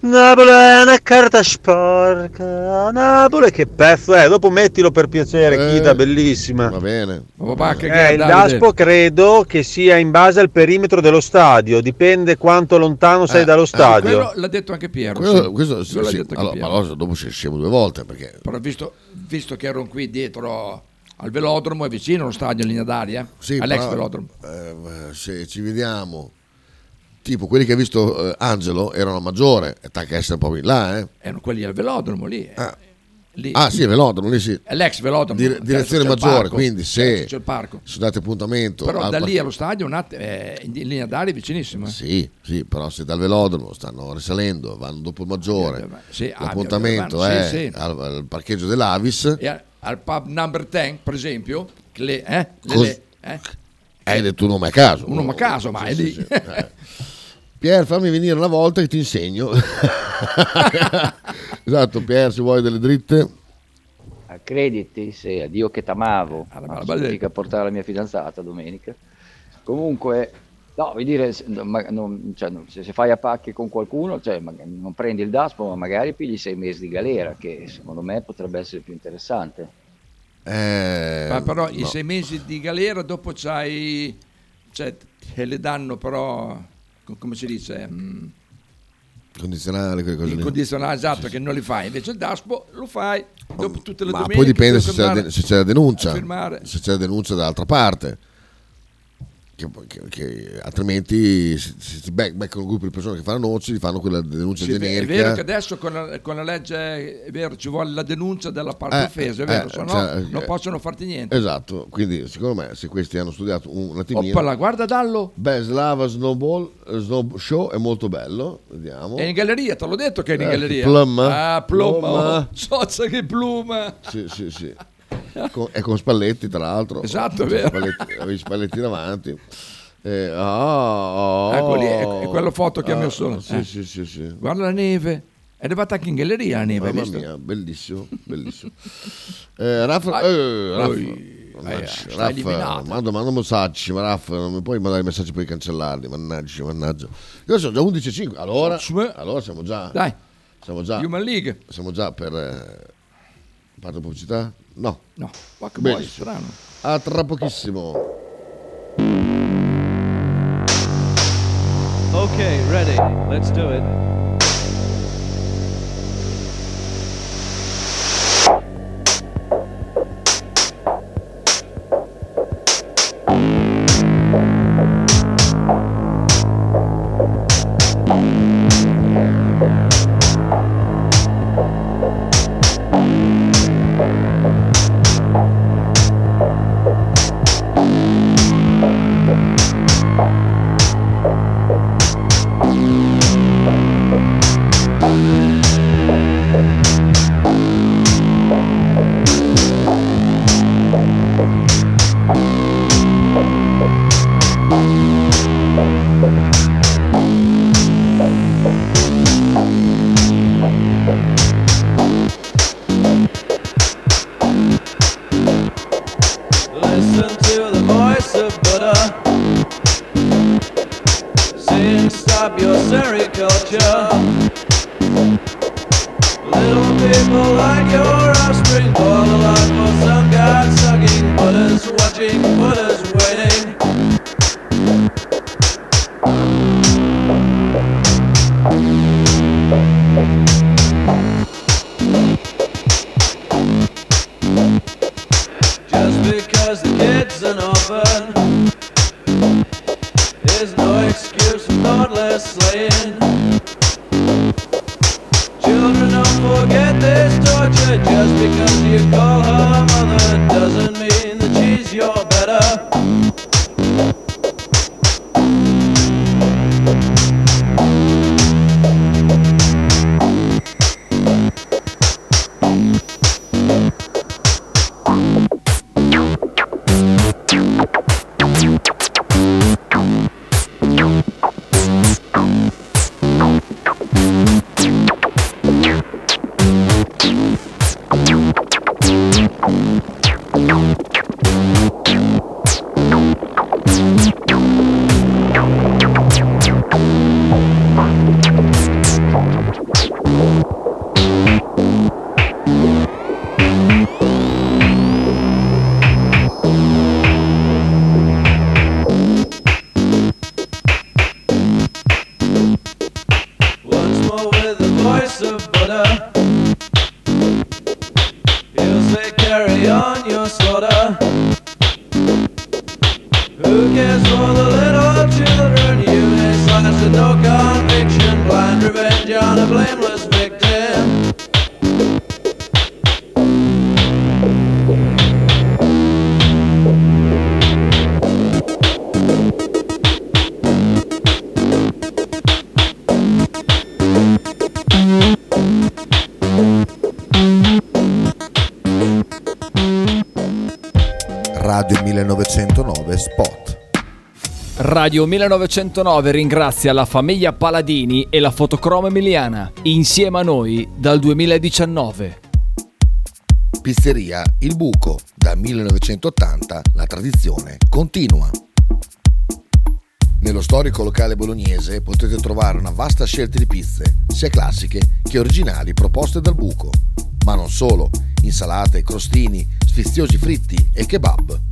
Napoli è una carta sporca Napoli che pezzo è dopo mettilo per piacere Eh, Chita bellissima Va bene. Ma papà, che eh, il daspo credo che sia in base al perimetro dello stadio dipende quanto lontano sei Eh, dallo eh, stadio l'ha detto anche Piero. Quello, sì. questo, sì, sì. Allora, ma Piero. allora dopo ci siamo due volte perché... Però visto, visto che ero qui dietro al velodromo, è vicino allo stadio in linea d'aria, Sì, all'ex però, velodromo. eh, se ci vediamo, tipo quelli che ha visto eh, Angelo erano a maggiore, e tacca essere proprio in là, eh. Erano quelli al velodromo lì. eh. Ah. Lì. Ah sì, velodromo, lì sì. È l'ex velodromo. Dire- direzione maggiore, parco. quindi se c'è il parco. sono date appuntamento... Però da lì allo stadio un att- eh, in in linea d'aria è vicinissimo. eh. Sì, sì, però se dal velodromo stanno risalendo, vanno dopo il maggiore, sì, l'appuntamento vanno, è sì, sì. Al, al parcheggio dell'Avis, E al, al pub number 10, per esempio, che le, eh, le- Cos- le- eh, hai detto un nome a caso. un nome a caso, ma è lì. Eh. Pier, fammi venire una volta che ti insegno. esatto, Pier, se vuoi delle dritte. Accrediti, sì, addio che t'amavo. Alla Ma balla significa balletti. portare la mia fidanzata domenica. Comunque, no, vuol dire, se, no, ma- non- cioè, no, se, se fai a pacche con qualcuno, cioè, ma- non prendi il DASPO, ma magari pigli sei mesi di galera, che secondo me potrebbe essere più interessante. Eh, Ma però i no. sei mesi di galera dopo c'hai, cioè, te le danno però, co- come si dice, mm, condizionale, quelle cose il lì. condizionale esatto che non li fai, invece il DASPO lo fai dopo tutte le Ma domeniche. poi dipende se c'è, la, se c'è la denuncia, se c'è la denuncia dall'altra parte. Che, che- che altrimenti si, si si bec- beccano un gruppo di persone che fanno noci, fanno quella denuncia Sì, è generica. vero che adesso con la, con la legge è vero, ci vuole la denuncia della parte Eh, offesa, è vero, eh, se no cioè, non eh, possono farti niente. Esatto, quindi secondo me se questi hanno studiato un, attimino... Oppala, guarda Dallo, Beh, Slava Snowball Snow Show è molto bello, vediamo. è in galleria, te l'ho detto che è in Eh, galleria. Plum. Ah, Plum, Plum. oh, Sozza che pluma. Sì, sì, sì. Con- è con Spalletti, tra l'altro. Esatto, è vero. Spalletti, avevi Spalletti davanti. Eh, ah, ah, Ecco lì, è- è quella foto che ha ah, messo. Sì, Eh. sì, sì, sì. Guarda la neve, è arrivata anche in galleria la neve, Mamma mia, bellissimo, bellissimo. Eh, Raffa, Ai, eh, Raffa, mannaggia, Raffa, manda, manda messaggi, ma Raffa, non mi puoi mandare i messaggi poi cancellarli, mannaggia, mannaggia. Io sono già 11.05, allora, allora siamo già, Dai, siamo già, Human League. siamo già per... Eh, parte pubblicità? No, No, ma che vuoi, Benissimo. strano. a tra pochissimo. Okay, ready. Let's do it. Slaying. Children don't forget this torture just because you call her Radio 1909 ringrazia la famiglia Paladini e la fotocromo emiliana, insieme a noi dal 2019. Pizzeria Il Buco, da 1980 la tradizione continua. Nello storico locale bolognese potete trovare una vasta scelta di pizze, sia classiche che originali proposte dal buco. Ma non solo, insalate, crostini, sfiziosi fritti e kebab.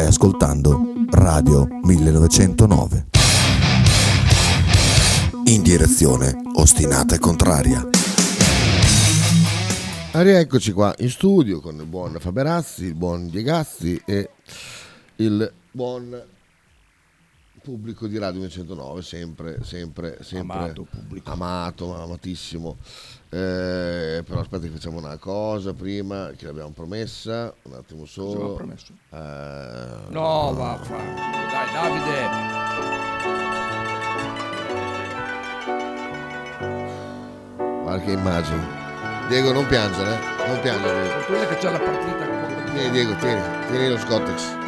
Stai ascoltando Radio 1909. In direzione ostinata e contraria. Ah, Rieccoci qua in studio con il buon Faberazzi, il buon Diegazzi e il buon pubblico di Radio 109, sempre, sempre, sempre Amato pubblico. amato, amatissimo. Eh, però aspetta che facciamo una cosa prima che l'abbiamo promessa, un attimo solo. promesso? Eh, No, va, fa. Dai, Davide. Guarda che immagini. Diego non piangere, eh? non piangere. Diego. Fortuna che c'è la partita. con- Tieni Diego, tieni, tieni lo Scottex.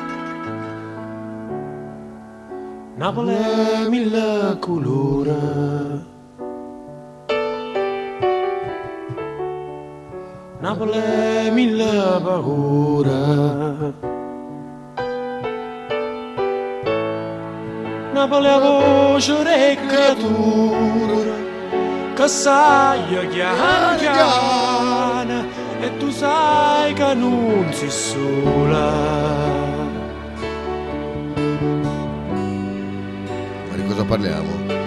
Napoli mille colore. Napoli mille paura. Napoli è voce creatura che sai chiana e tu sai che non sei sola. Ma di cosa parliamo?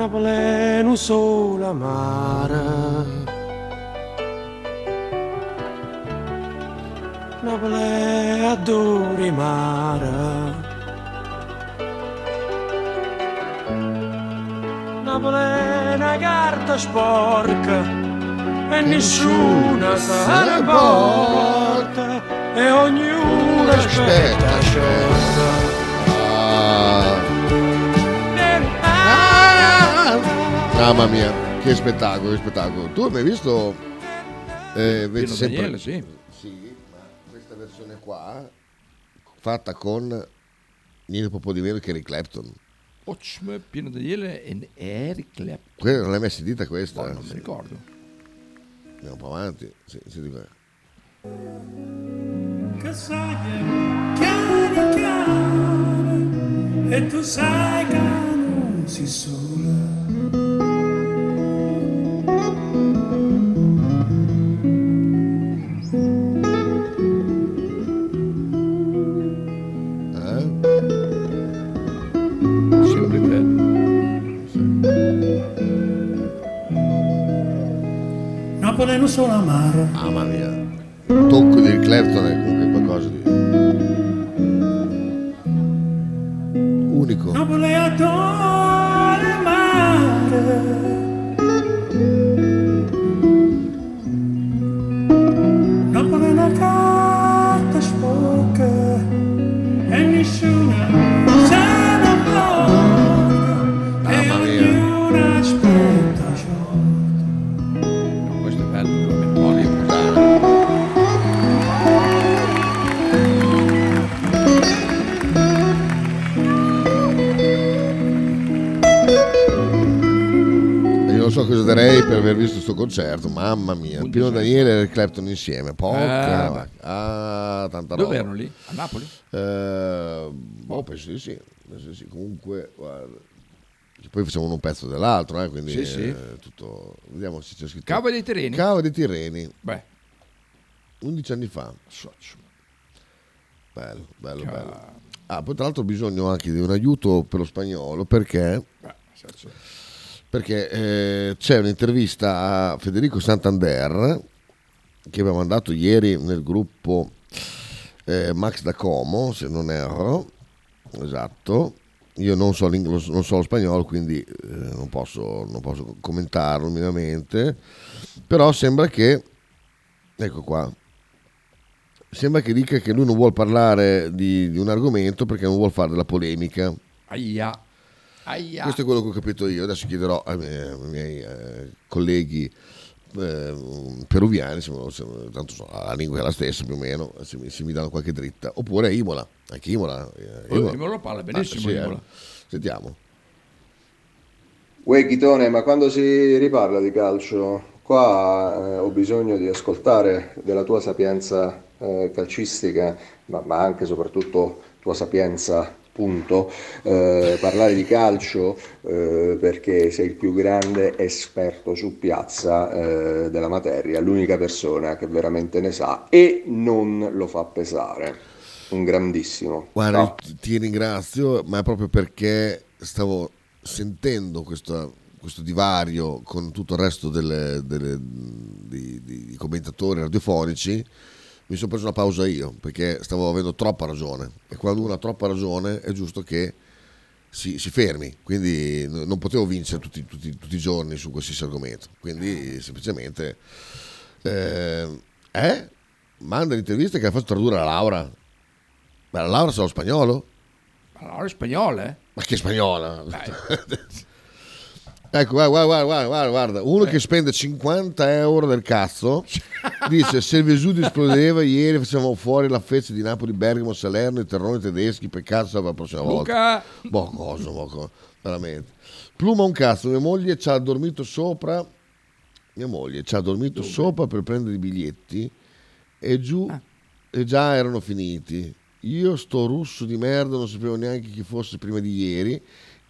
Un solo amare. Napoli è adori mare. Napoli è una carta sporca e nessuna se ne porta e ognuno aspetta sciorta. Mamma mia, che spettacolo, che spettacolo. Tu hai mai visto... Eh, vedi Pino sempre- Daniele, sì. Sì, ma questa versione qua, fatta con niente po' di meno che Eric Clapton. Ocm, Pino Daniele e Eric Clapton. Quella non l'hai mai sentita questa? Poi non mi ricordo. Andiamo un po' avanti. Sì, senti qua. Che sai chiara chiara e tu sai che non si sola. Eh? Non solo amaro. Mamma mia. Il tocco di Clapton è comunque qualcosa di unico. Napoli adora cosa darei per aver visto questo concerto, mamma mia. Pino Daniele e Eric Clapton insieme, porca Eh. Ah, tanta Dove roba. erano lì? A Napoli? Eh, boh, penso di sì, penso di sì. Comunque, guarda, poi facevano un pezzo dell'altro, eh, quindi Sì, sì. eh, tutto... Vediamo se c'è scritto. Cava dei Tirreni? Cava dei Tirreni. Beh. 11 anni fa. Socio. Bello, bello, Cava. bello. Ah, poi tra l'altro ho bisogno anche di un aiuto per lo spagnolo perché, Beh, senso- perché eh, c'è un'intervista a Federico Santander che aveva mandato ieri nel gruppo eh, Max da Como, se non erro, esatto. Io non so, non so lo spagnolo, quindi eh, non, posso, non posso commentarlo minimamente, però sembra che, ecco qua, sembra che dica che lui non vuole parlare di, di un argomento perché non vuole fare della polemica. Aia. Aia. Questo è quello che ho capito io. Adesso chiederò ai miei, ai miei, eh, colleghi eh, peruviani, se, se- tanto so, la lingua è la stessa più o meno, se mi, se mi danno qualche dritta. Oppure Imola, anche Imola. eh, Oh, Imola parla benissimo, sì, eh. Imola. Sentiamo. Uè Chitone, ma quando si riparla di calcio, qua eh, ho bisogno di ascoltare della tua sapienza eh, calcistica, ma, ma anche e soprattutto tua sapienza, punto, eh, parlare di calcio eh, perché sei il più grande esperto su piazza eh, della materia, l'unica persona che veramente ne sa e non lo fa pesare. Un grandissimo. Guarda, Ciao. ti- ringrazio, ma proprio perché stavo sentendo questo, questo divario con tutto il resto delle- delle- di, di- di commentatori radiofonici. Mi sono preso una pausa io perché stavo avendo troppa ragione e quando uno ha troppa ragione è giusto che si, si fermi. Quindi non potevo vincere tutti, tutti- tutti i giorni su qualsiasi argomento. Quindi semplicemente eh, eh? manda l'intervista che ha fatto tradurre la Laura. Ma la Laura sa lo spagnolo? Allora è spagnola? Ma che spagnola? Ecco, guarda, guarda, guarda, guarda, guarda, uno che spende 50 euro del cazzo dice se il Vesuvio esplodeva ieri facevamo fuori la fece di Napoli, Bergamo, Salerno, i terroni tedeschi, peccato sarà la prossima volta. Luca! Boh, cosa, boh, veramente. Pluma un cazzo, mia moglie ci ha dormito sopra, mia moglie ci ha dormito sopra per prendere i biglietti e giù Ah. e già erano finiti. Io sto russo di merda, non sapevo neanche chi fosse prima di ieri.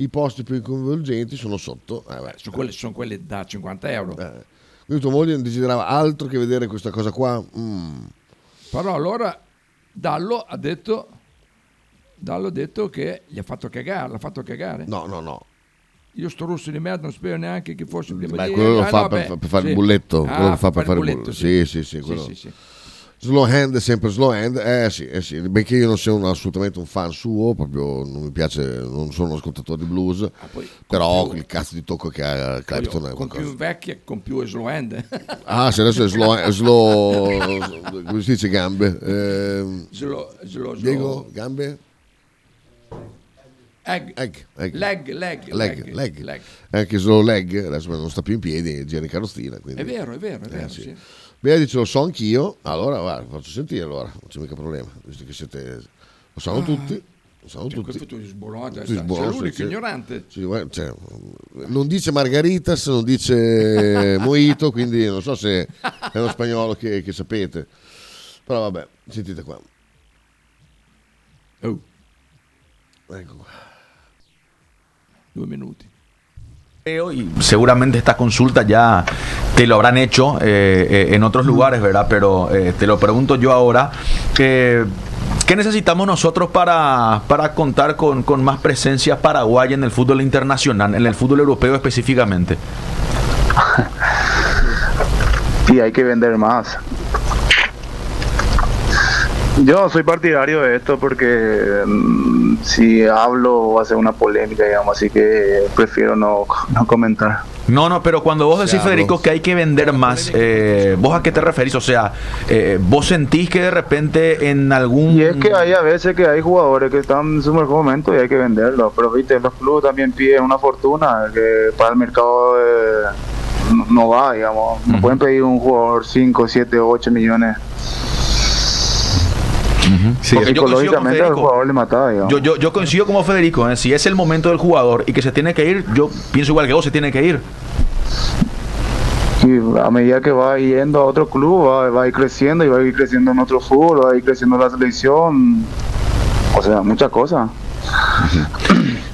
I posti più coinvolgenti sono sotto. Eh, beh, Sono quelli, sono quelli da 50 euro. eh. Quindi tua moglie non desiderava altro che vedere questa cosa qua. Mm. Però allora Dallo ha detto Dallo ha detto che gli ha fatto cagare, l'ha fatto cagare. No, no, no. Io sto russo di merda, non spero neanche che fosse prima Beh, di quello lo Ah, fa no, per, fare sì. il bulletto. Ah, quello lo fa per fare il bulletto, bulletto. Sì, sì, sì. quello. sì, sì. Slow hand è sempre slow hand, eh sì, eh sì, benché io non sia un- assolutamente un fan suo, proprio non mi piace, non sono un ascoltatore di blues, Ah, poi, però più- il cazzo di tocco che ha Clapton è con qualcosa. più vecchie, con più slow hand. Ah, se adesso è slow, è slow come si dice gambe? Ehm, slow, slow, slow. Diego, gambe? Egg. Egg, egg. Leg, leg, Leg, leg. leg. Anche slow leg, adesso non sta più in piedi, gira in carrozzina. Quindi. È vero, è vero, è Eh, vero. sì. sì. Beh, dice lo so anch'io, allora guarda, faccio sentire allora, non c'è mica problema, visto che siete, lo sanno Ah. tutti, lo sanno Cioè, tutti. tu sbolonate, Tutti sei sbolonati, l'unico sì. ignorante. Cioè, non dice Margaritas, non dice Mojito, quindi non so se è uno spagnolo che, che sapete. Però vabbè, sentite qua. Oh, Ecco qua. due minuti. Y seguramente esta consulta ya te lo habrán hecho eh, eh, en otros lugares, ¿verdad? Pero eh, te lo pregunto yo ahora. ¿Qué necesitamos nosotros para, para contar con, con más presencia paraguaya en el fútbol internacional, en el fútbol europeo específicamente? Y hay que vender más. Yo soy partidario de esto porque mm, si hablo va a ser una polémica, digamos, así que prefiero no, no comentar. No, no, pero cuando vos decís, sea, Federico, vos- que hay que vender más, eh, ¿vos a qué te referís? O sea, eh, ¿vos sentís que de repente en algún... Y es que hay a veces que hay jugadores que están en su mejor momento y hay que venderlos, pero viste, los clubes también piden una fortuna que para el mercado eh, no, no va, digamos. No pueden pedir un jugador 5, 7, 8 millones. Sí, Porque yo coincido con psicológicamente al Federico. jugador le mata, digamos. Yo, yo, yo coincido como Federico, ¿eh? si es el momento del jugador y que se tiene que ir, yo pienso igual que vos, se tiene que ir. Y a medida que va yendo a otro club, va, va a ir creciendo y va a ir creciendo en otro fútbol, va a ir creciendo en la selección. O sea, muchas cosas.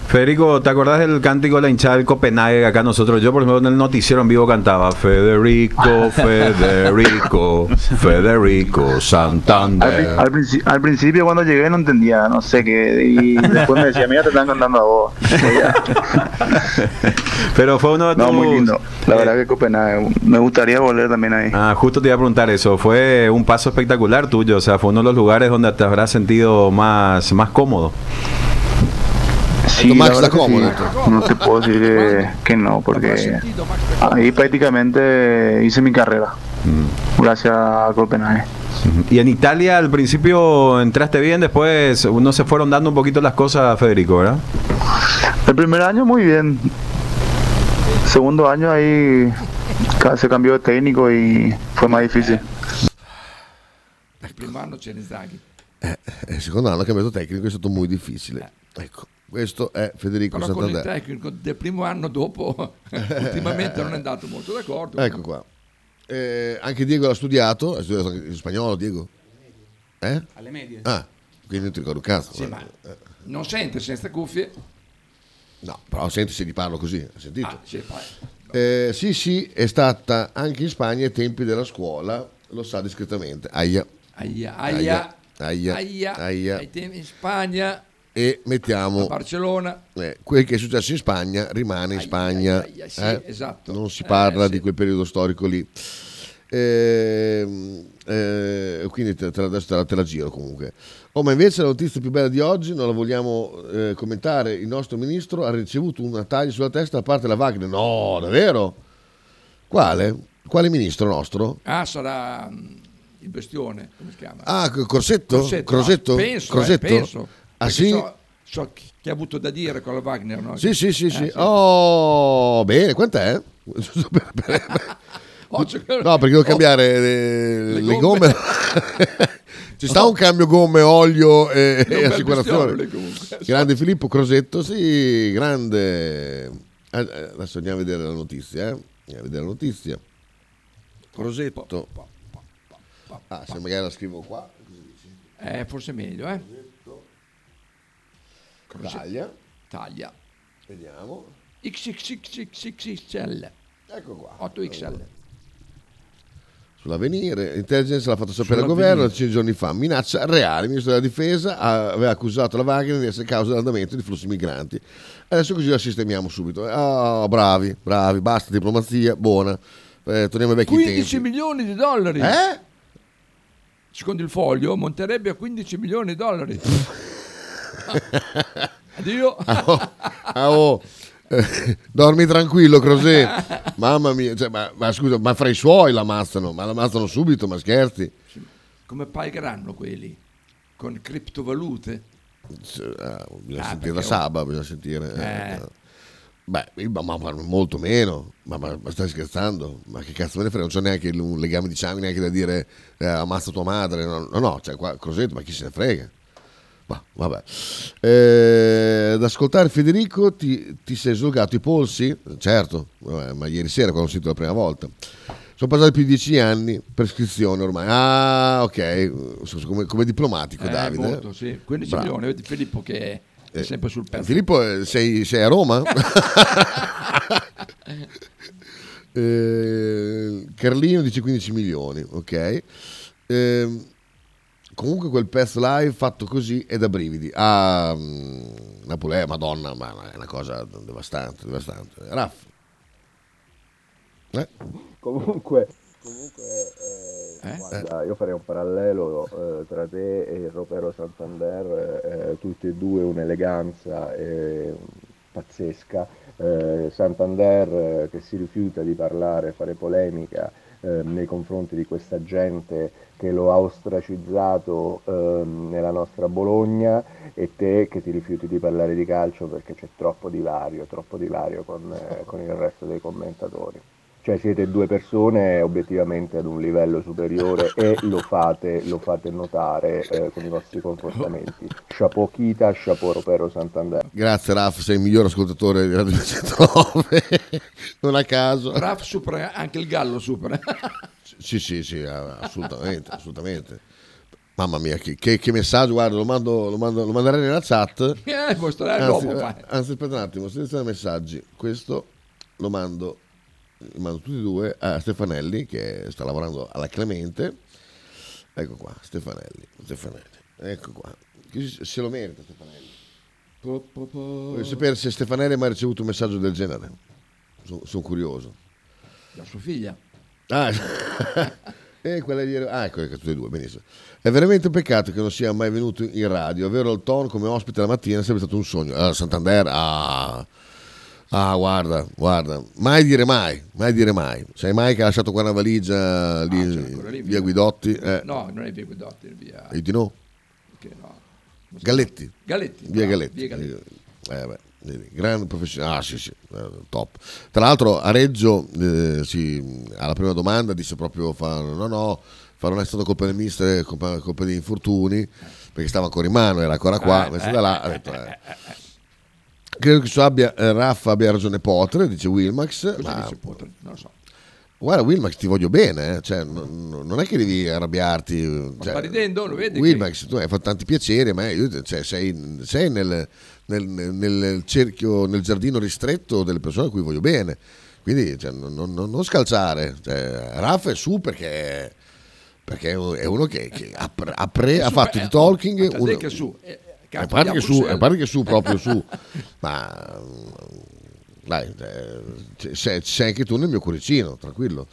Federico, ¿te acordás del cántico de la hinchada del Copenhague? Acá nosotros, yo por ejemplo en el noticiero en vivo cantaba Federico, Federico, Federico, Al, Santander. al princi- al principio cuando llegué no entendía, no sé qué, y después me decía, mira, te están cantando a vos. Pero fue uno de No, tus... muy lindo. La verdad que Copenhague, me gustaría volver también ahí. Ah, justo te iba a preguntar eso. Fue un paso espectacular tuyo. O sea, fue uno de los lugares donde te habrás sentido más, más cómodo. Sí, Max la verdad está que cómodo, sí. No te puedo decir que, que no, porque ahí prácticamente hice mi carrera. Gracias a Copenhague. Y en Italia al principio entraste bien, después no se fueron dando un poquito las cosas, Federico, ¿verdad? El primer año muy bien. Segundo año ahí se cambió de técnico y fue más difícil. Il primo anno Inzaghi. Eh, il secondo anno ha cambiato tecnico, è stato molto difficile. Ecco, questo è Federico Però con il Santander. tecnico del primo anno dopo, ultimamente non è andato molto d'accordo. Ecco qua. Eh, anche Diego l'ha studiato, ha studiato in spagnolo Diego? Eh? Alle medie. Ah, quindi non ti ricordo un cazzo. Sì, ma non sente senza cuffie. No, però senti se gli parlo così, hai sentito? Ah, sì. Eh, sì, sì, è stata anche in Spagna ai tempi della scuola, lo sa discretamente. Aia. Aia, aia, aia, aia, aia. ai tempi in Spagna, E mettiamo a Barcellona. eh, quel che è successo in Spagna rimane in Spagna. aia, sì, eh? esatto. Non si Eh, parla sì. di quel periodo storico lì. Ehm, eh, quindi te, te la, te la, te la giro comunque. Oh, ma invece la notizia più bella di oggi non la vogliamo eh, commentare. Il nostro ministro ha ricevuto una taglia sulla testa da parte della Wagner. No, davvero? Quale? Quale ministro nostro? Ah, sarà mm, il bestione, come si chiama? Ah, Corsetto? Corsetto, Crosetto? no, penso, eh, Crosetto? penso. Ah sì? So, so chi chi ha avuto da dire con la Wagner, no? Sì, sì, sì, Eh, sì. Oh, bene, quant'è? Oh, No, perché devo cambiare le, le gomme. Ci sta un cambio gomme, olio e, e assicurazione. Grande Filippo Crosetto, sì, grande. Eh, eh, Adesso andiamo a vedere la notizia, eh. Andiamo a vedere la notizia. Crosetto. Ah, se magari la scrivo qua. Eh, forse è meglio, eh? Taglia. Taglia. Vediamo. XXXXXL. Ecco qua. 8XL. Sull'avvenire, l'intelligence l'ha fatto sapere al governo 15 giorni fa. Minaccia reale. Il ministro della difesa aveva accusato la Wagner di essere causa dell'andamento di flussi migranti. Adesso così la sistemiamo subito. Ah, bravi, bravi, basta diplomazia, buona. Eh, torniamo ai vecchi 15 tempi. milioni di dollari. Eh? Secondo il foglio, monterebbe a 15 milioni di dollari. Addio. Ah, oh, ah, oh. Dormi tranquillo, Crosè. Mamma mia, cioè, ma, ma scusa, ma fra i suoi l'ammazzano, ma l'ammazzano subito, ma scherzi. Come pagheranno quelli? Con criptovalute? Ah, bisogna Ah, sentire la Saba, bisogna sentire. eh, Eh. eh. Beh, ma, ma- molto meno, ma, ma- ma stai scherzando? Ma che cazzo me ne frega? Non c'è neanche un legame di sangue, neanche da dire eh, ammazza tua madre. No, no, no cioè qua Crosetto, ma chi se ne frega? Ma, vabbè. Eh, ad ascoltare Federico ti, ti sei slogato i polsi? Certo, vabbè, ma ieri sera quando ho sentito la prima volta. Sono passati più di dieci anni, prescrizione ormai. Ah, ok, come, come diplomatico Eh, Davide. molto, sì. 15 Bravo. milioni. Vedi Filippo che è Eh, sempre sul pezzo. Filippo, eh, sei, sei a Roma? Eh, Carlino dice 15 milioni, ok. Ehm, comunque quel pezzo live fatto così è da brividi. Ah, mm, Napolè, madonna, ma è una cosa devastante, devastante. Raff. Eh? Comunque, comunque eh, guarda, io farei un parallelo eh, tra te e Ropero Santander, eh, tutti e due un'eleganza eh, pazzesca. Eh, Santander eh, che si rifiuta di parlare, fare polemica eh, nei confronti di questa gente che lo ha ostracizzato ehm, nella nostra Bologna e te che ti rifiuti di parlare di calcio perché c'è troppo divario, troppo divario con, eh, con il resto dei commentatori. Cioè siete due persone obiettivamente ad un livello superiore e lo fate, lo fate notare eh, con i vostri comportamenti. Chapeau Kita, chapeau Ropero Santander. Grazie Raf, sei il miglior ascoltatore di Radio 109. non a caso. Raf supera anche il gallo supera. Sì, sì, sì, assolutamente, assolutamente. Mamma mia, che, che- che messaggio, guarda, lo, mando, lo, mando- lo manderei nella chat. Eh, puoi stare Anzi, dopo, eh, fai. anzi, aspetta un attimo, seleziona messaggi. Questo lo mando, li mando tutti e due a Stefanelli che sta lavorando alla Clemente. Ecco qua, Stefanelli, Stefanelli. Ecco qua. Se lo merita Stefanelli. Voglio sapere se Stefanelli ha mai ricevuto un messaggio del genere. Sono curioso. La sua figlia. Ah, e quella di ah, ecco, tutte e due, benissimo. È veramente un peccato che non sia mai venuto in radio. Avere il tono come ospite la mattina sarebbe stato un sogno. Allora, Santander, ah, ah, guarda, guarda, mai dire mai, mai dire mai. Sai mai che ha lasciato qua una valigia lì, ancora lì, via. Guidotti? Eh, No, non è via Guidotti, è via... E di no? Che no. Galletti. Galletti, Via bravo, Galletti. via Galletti. Eh, grande professionista. Ah, sì, sì, eh, top. Tra l'altro a Reggio, eh, sì, alla prima domanda disse proprio, fa, no, no, non è stato colpa del mister, è colpa, colpa di infortuni, perché stava ancora in mano, era ancora qua, Eh, messo eh, da là, eh, ha detto, eh. Credo che su abbia, eh, Raffa abbia ragione Potre, dice Wilmax. Cosa ma- dice Potre? Non lo so. Guarda Wilmax ti voglio bene, eh, cioè, non, non è che devi arrabbiarti. Cioè, sta ridendo, lo vedi? Wilmax, tu hai fatto tanti piaceri, ma io- cioè, sei, sei nel, nel- nel cerchio, nel giardino ristretto delle persone a cui voglio bene. Quindi cioè, non, non- non scalzare. Cioè, Raffa è su perché, perché è uno che, che ha, ha pre- ha Su, fatto eh, di talking. uno- che è su, eh, a che su, su, eh. parte che su, proprio su, ma dai, eh, c- sei, sei anche tu nel mio cuoricino, tranquillo.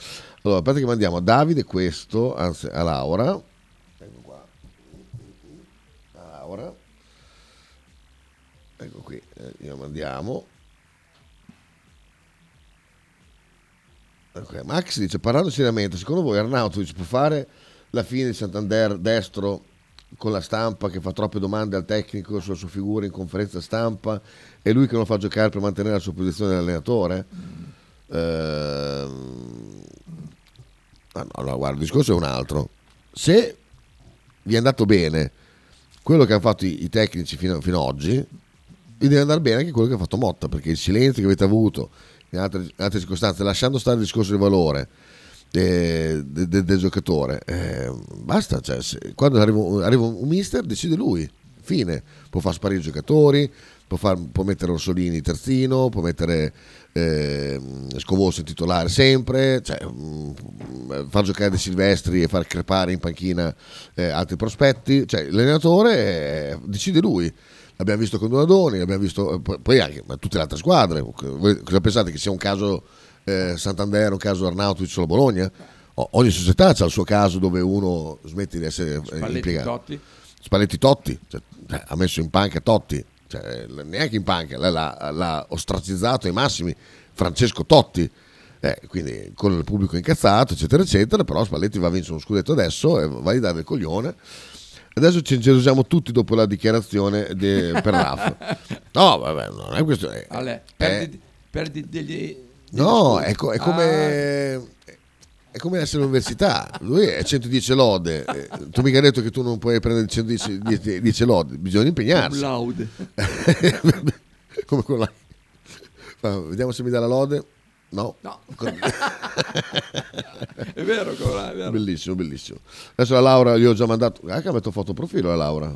Allora, aspetta che mandiamo a Davide questo, anzi a Laura. Ecco qua. A Laura. Ecco qui, eh, glielo mandiamo. Ok, Max dice, parlando seriamente, secondo voi Arnautovic può fare la fine di Santander destro con la stampa che fa troppe domande al tecnico sulla sua figura in conferenza stampa e lui che lo fa giocare per mantenere la sua posizione di allenatore? Ehm, ah, no, guarda, il discorso è un altro. Se vi è andato bene quello che hanno fatto i, i tecnici fino, fino ad oggi, vi deve andare bene anche quello che ha fatto Motta, perché il silenzio che avete avuto in altre, in altre circostanze, lasciando stare il discorso di valore eh, de- de- del giocatore, eh, basta, cioè, se- quando arriva, un- mister decide lui, fine, può far sparire i giocatori, può, far- può mettere Orsolini terzino, può mettere eh, Scovoso in titolare sempre, cioè, mm, far giocare De Silvestri e far crepare in panchina eh, altri prospetti, cioè, l'allenatore eh, decide lui. L'abbiamo visto con Donadoni, l'abbiamo visto eh, poi- anche ma tutte le altre squadre. Cosa pensate che sia un caso eh, Santander, un caso Arnautovic o Bologna? O- ogni società ha il suo caso dove uno smette di essere eh, Spalletti, impiegato. Totti. Spalletti Totti, cioè, eh, ha messo in panca Totti, cioè, neanche in panca, l'ha, l'ha- l'ha ostracizzato ai massimi Francesco Totti. Eh, quindi con il pubblico incazzato, eccetera, eccetera, però Spalletti va a vincere uno scudetto adesso e va a dare il coglione. Adesso ci ingelosiamo tutti dopo la dichiarazione de- per Raff. No, vabbè, non è questo. È, Ale, è- perdi, perdi degli... no, è, co- è come. Ah, È come essere all'università, lui è 110 lode, eh, tu mica hai detto che tu non puoi prendere 110 10 10 lode, bisogna impegnarsi. Laude. come. Fa, Vediamo se mi dà la lode. No. No. è vero, è vero. Bellissimo, bellissimo. Adesso la Laura gli ho già mandato. Ah, che ha messo fotoprofilo la Laura.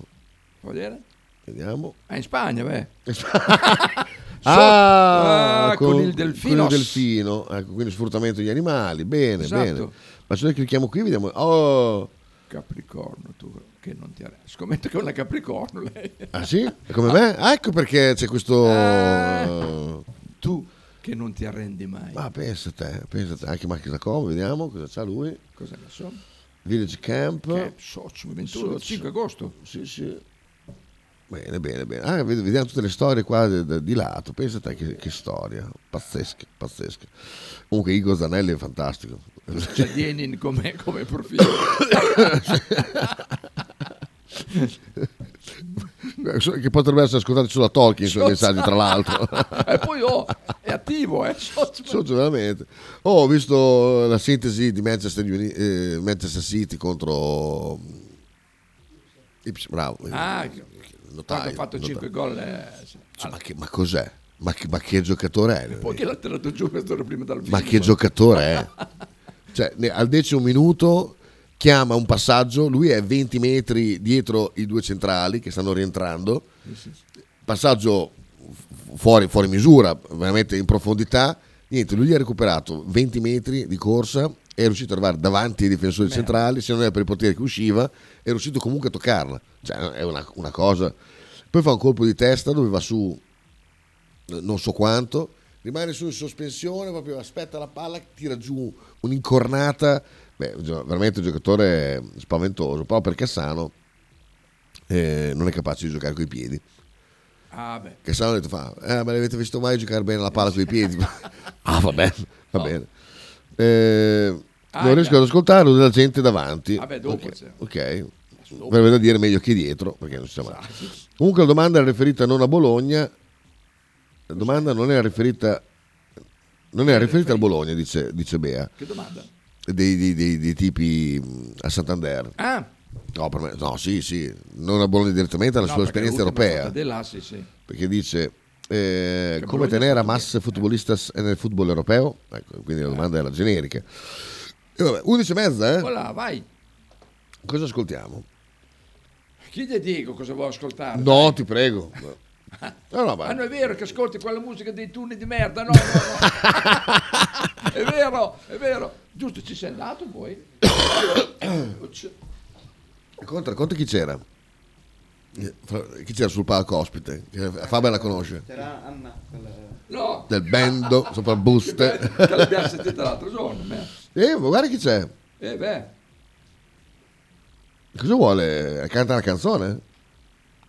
Vuoi vedere? Vediamo. Ah, in Spagna, beh. Ah, Ah, con il delfino. Con il delfino. Ecco, quindi sfruttamento degli animali. Bene, Esatto. bene. Ma se noi clicchiamo qui, vediamo. Oh, Capricorno, tu che non ti arrendi. Scommetto che è una Capricorno lei. ah sì? È come me? Ah, ecco perché c'è questo. Ah. Tu che non ti arrendi mai. Ma pensa a te, pensa a te. Anche Marchi Zaccomo, vediamo cosa c'ha lui. Cosa ne so? Village Camp. Camp, Socio, 21, Socio. 5 agosto. Sì, sì. Bene, bene, bene. Ah, ved- vediamo tutte le storie qua di, di- di lato. Pensa a te che, che storia. Pazzesca, pazzesca. Comunque Igor Zanelli è fantastico. C'è Dienin come, come profilo. che potrebbe essere ascoltati sulla Tolkien i suoi messaggi, tra l'altro. e poi oh, è a cattivo, eh. veramente. Oh, ho visto la sintesi di Manchester, Uni- eh, Manchester City contro Ips- bravo. Ah, Notaio, ha fatto notaio. 5 gol. eh, sì. Cioè, ma, che, ma cos'è? Ma che, ma che giocatore è? Poi che l'ha tirato giù mezz'ora prima dal Ma che giocatore è? Cioè, al decimo minuto chiama un passaggio, lui è 20 metri dietro i due centrali che stanno rientrando, passaggio fu- fuori, fuori misura, veramente in profondità, niente, lui ha recuperato 20 metri di corsa, è riuscito ad arrivare davanti ai difensori Merda. centrali, se non era per il portiere che usciva, è riuscito comunque a toccarla, cioè è una, una cosa... Poi fa un colpo di testa dove va su non so quanto, rimane su in sospensione, proprio aspetta la palla, tira giù un'incornata, beh, veramente un giocatore spaventoso, proprio perché Cassano eh, non è capace di giocare coi piedi. Ah, beh. Cassano ha detto, fa, eh, ma l'avete visto mai giocare bene la palla coi piedi? ah, va bene, va bene. Eh, Ah, non riesco ad ascoltarlo della gente davanti. Vabbè, dopo, Ok, sì. ok. Verrebbe da dire meglio che dietro, perché non si sa mai. Comunque la domanda era riferita non a Bologna, la domanda non era riferita, non era riferita al Bologna, dice, dice Bea, Che domanda? dei, dei- dei- dei tipi mh, a Santander. Ah, No, per me- no, sì, sì, non a Bologna direttamente, alla no, sua esperienza è europea. là, sì, sì. Perché dice eh, come tenere a sta masse futbolistas nel football europeo? Ecco, quindi la domanda era generica. E vabbè, 11 e mezza, eh? Voilà, vai. Cosa ascoltiamo? Chi gli dico cosa vuoi ascoltare? No, ti prego. No, no, ma- Ah, no, è vero che ascolti quella musica dei turni di merda, no, no, no. è vero, è vero. Giusto, ci sei andato poi? Conta, conta chi c'era? Eh, Chi c'era sul palco ospite? Che Fabio la conosce. C'era Anna. quella- No. Del bendo, sopra il buste. Che l'abbiamo sentita l'altro giorno. Eh, ma guarda chi c'è. Eh beh, Cosa vuole? Canta una canzone?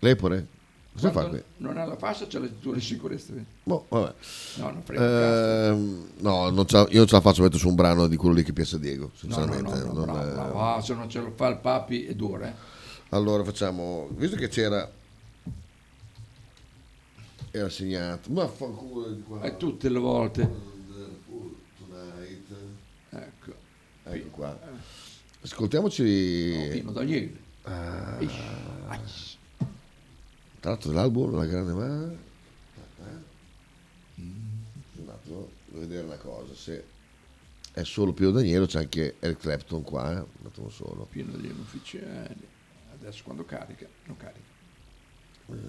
Lepore? Cosa fa quando qui? non ha la fascia c'è la tua di sicurezza. Boh, vabbè. No, non frega. Ehm, no, non io non ce la faccio mettere su un brano di quello lì che piace a Diego, No, no, sinceramente. no, no, non, bravo, eh, bravo. Ah, se non ce lo fa il papi è duro, eh. Allora facciamo, visto che c'era, era segnato, ma fanculo di qua. E tutte le volte. Tonight. Ecco. Ecco qua. Ascoltiamoci. Fino da ieri. Ah, ish. tratto dall'album La Grande Mare. Un attimo, devo vedere una cosa, se è solo Pio Danielo c'è anche Eric Clapton qua, eh? un attimo solo. Pieno degli ufficiali. Adesso quando carica, non carica.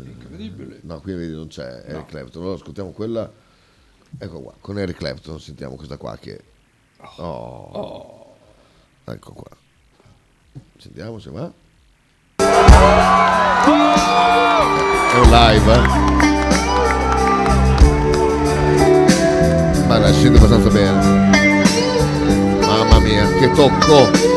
Incredibile. No, qui vedi non c'è Eric No. Clapton. Allora ascoltiamo quella. Ecco qua, con Eric Clapton sentiamo questa qua che. Oh. Ecco qua. Sentiamo se va. È un live, eh? Ma la scende abbastanza bene. Mamma mia, che tocco!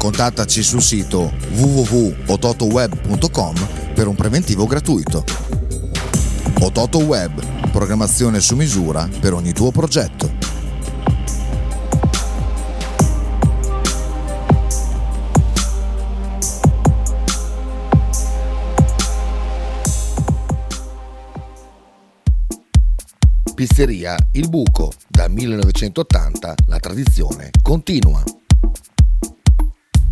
Contattaci sul sito www.ototoweb.com per un preventivo gratuito. Ototo Web, programmazione su misura per ogni tuo progetto. Pizzeria Il Buco, da 1980 la tradizione continua.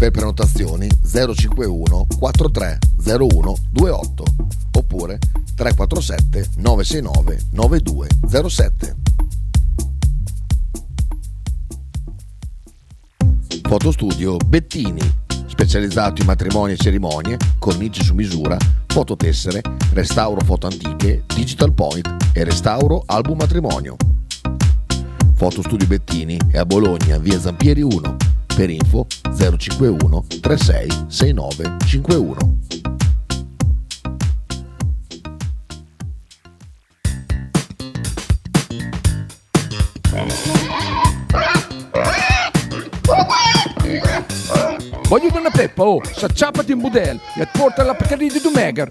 Per prenotazioni 051 4301 28 oppure 347 969 9207. Fotostudio Bettini, specializzato in matrimoni e cerimonie, cornici su misura, fototessere, restauro foto antiche, digital point e restauro album matrimonio. Fotostudio Bettini è a Bologna, via Zampieri 1. Per info 051 36 69 51. Voglio una peppa, oh, s'acciappati in budel e porta la Pcaridi di Dumegar.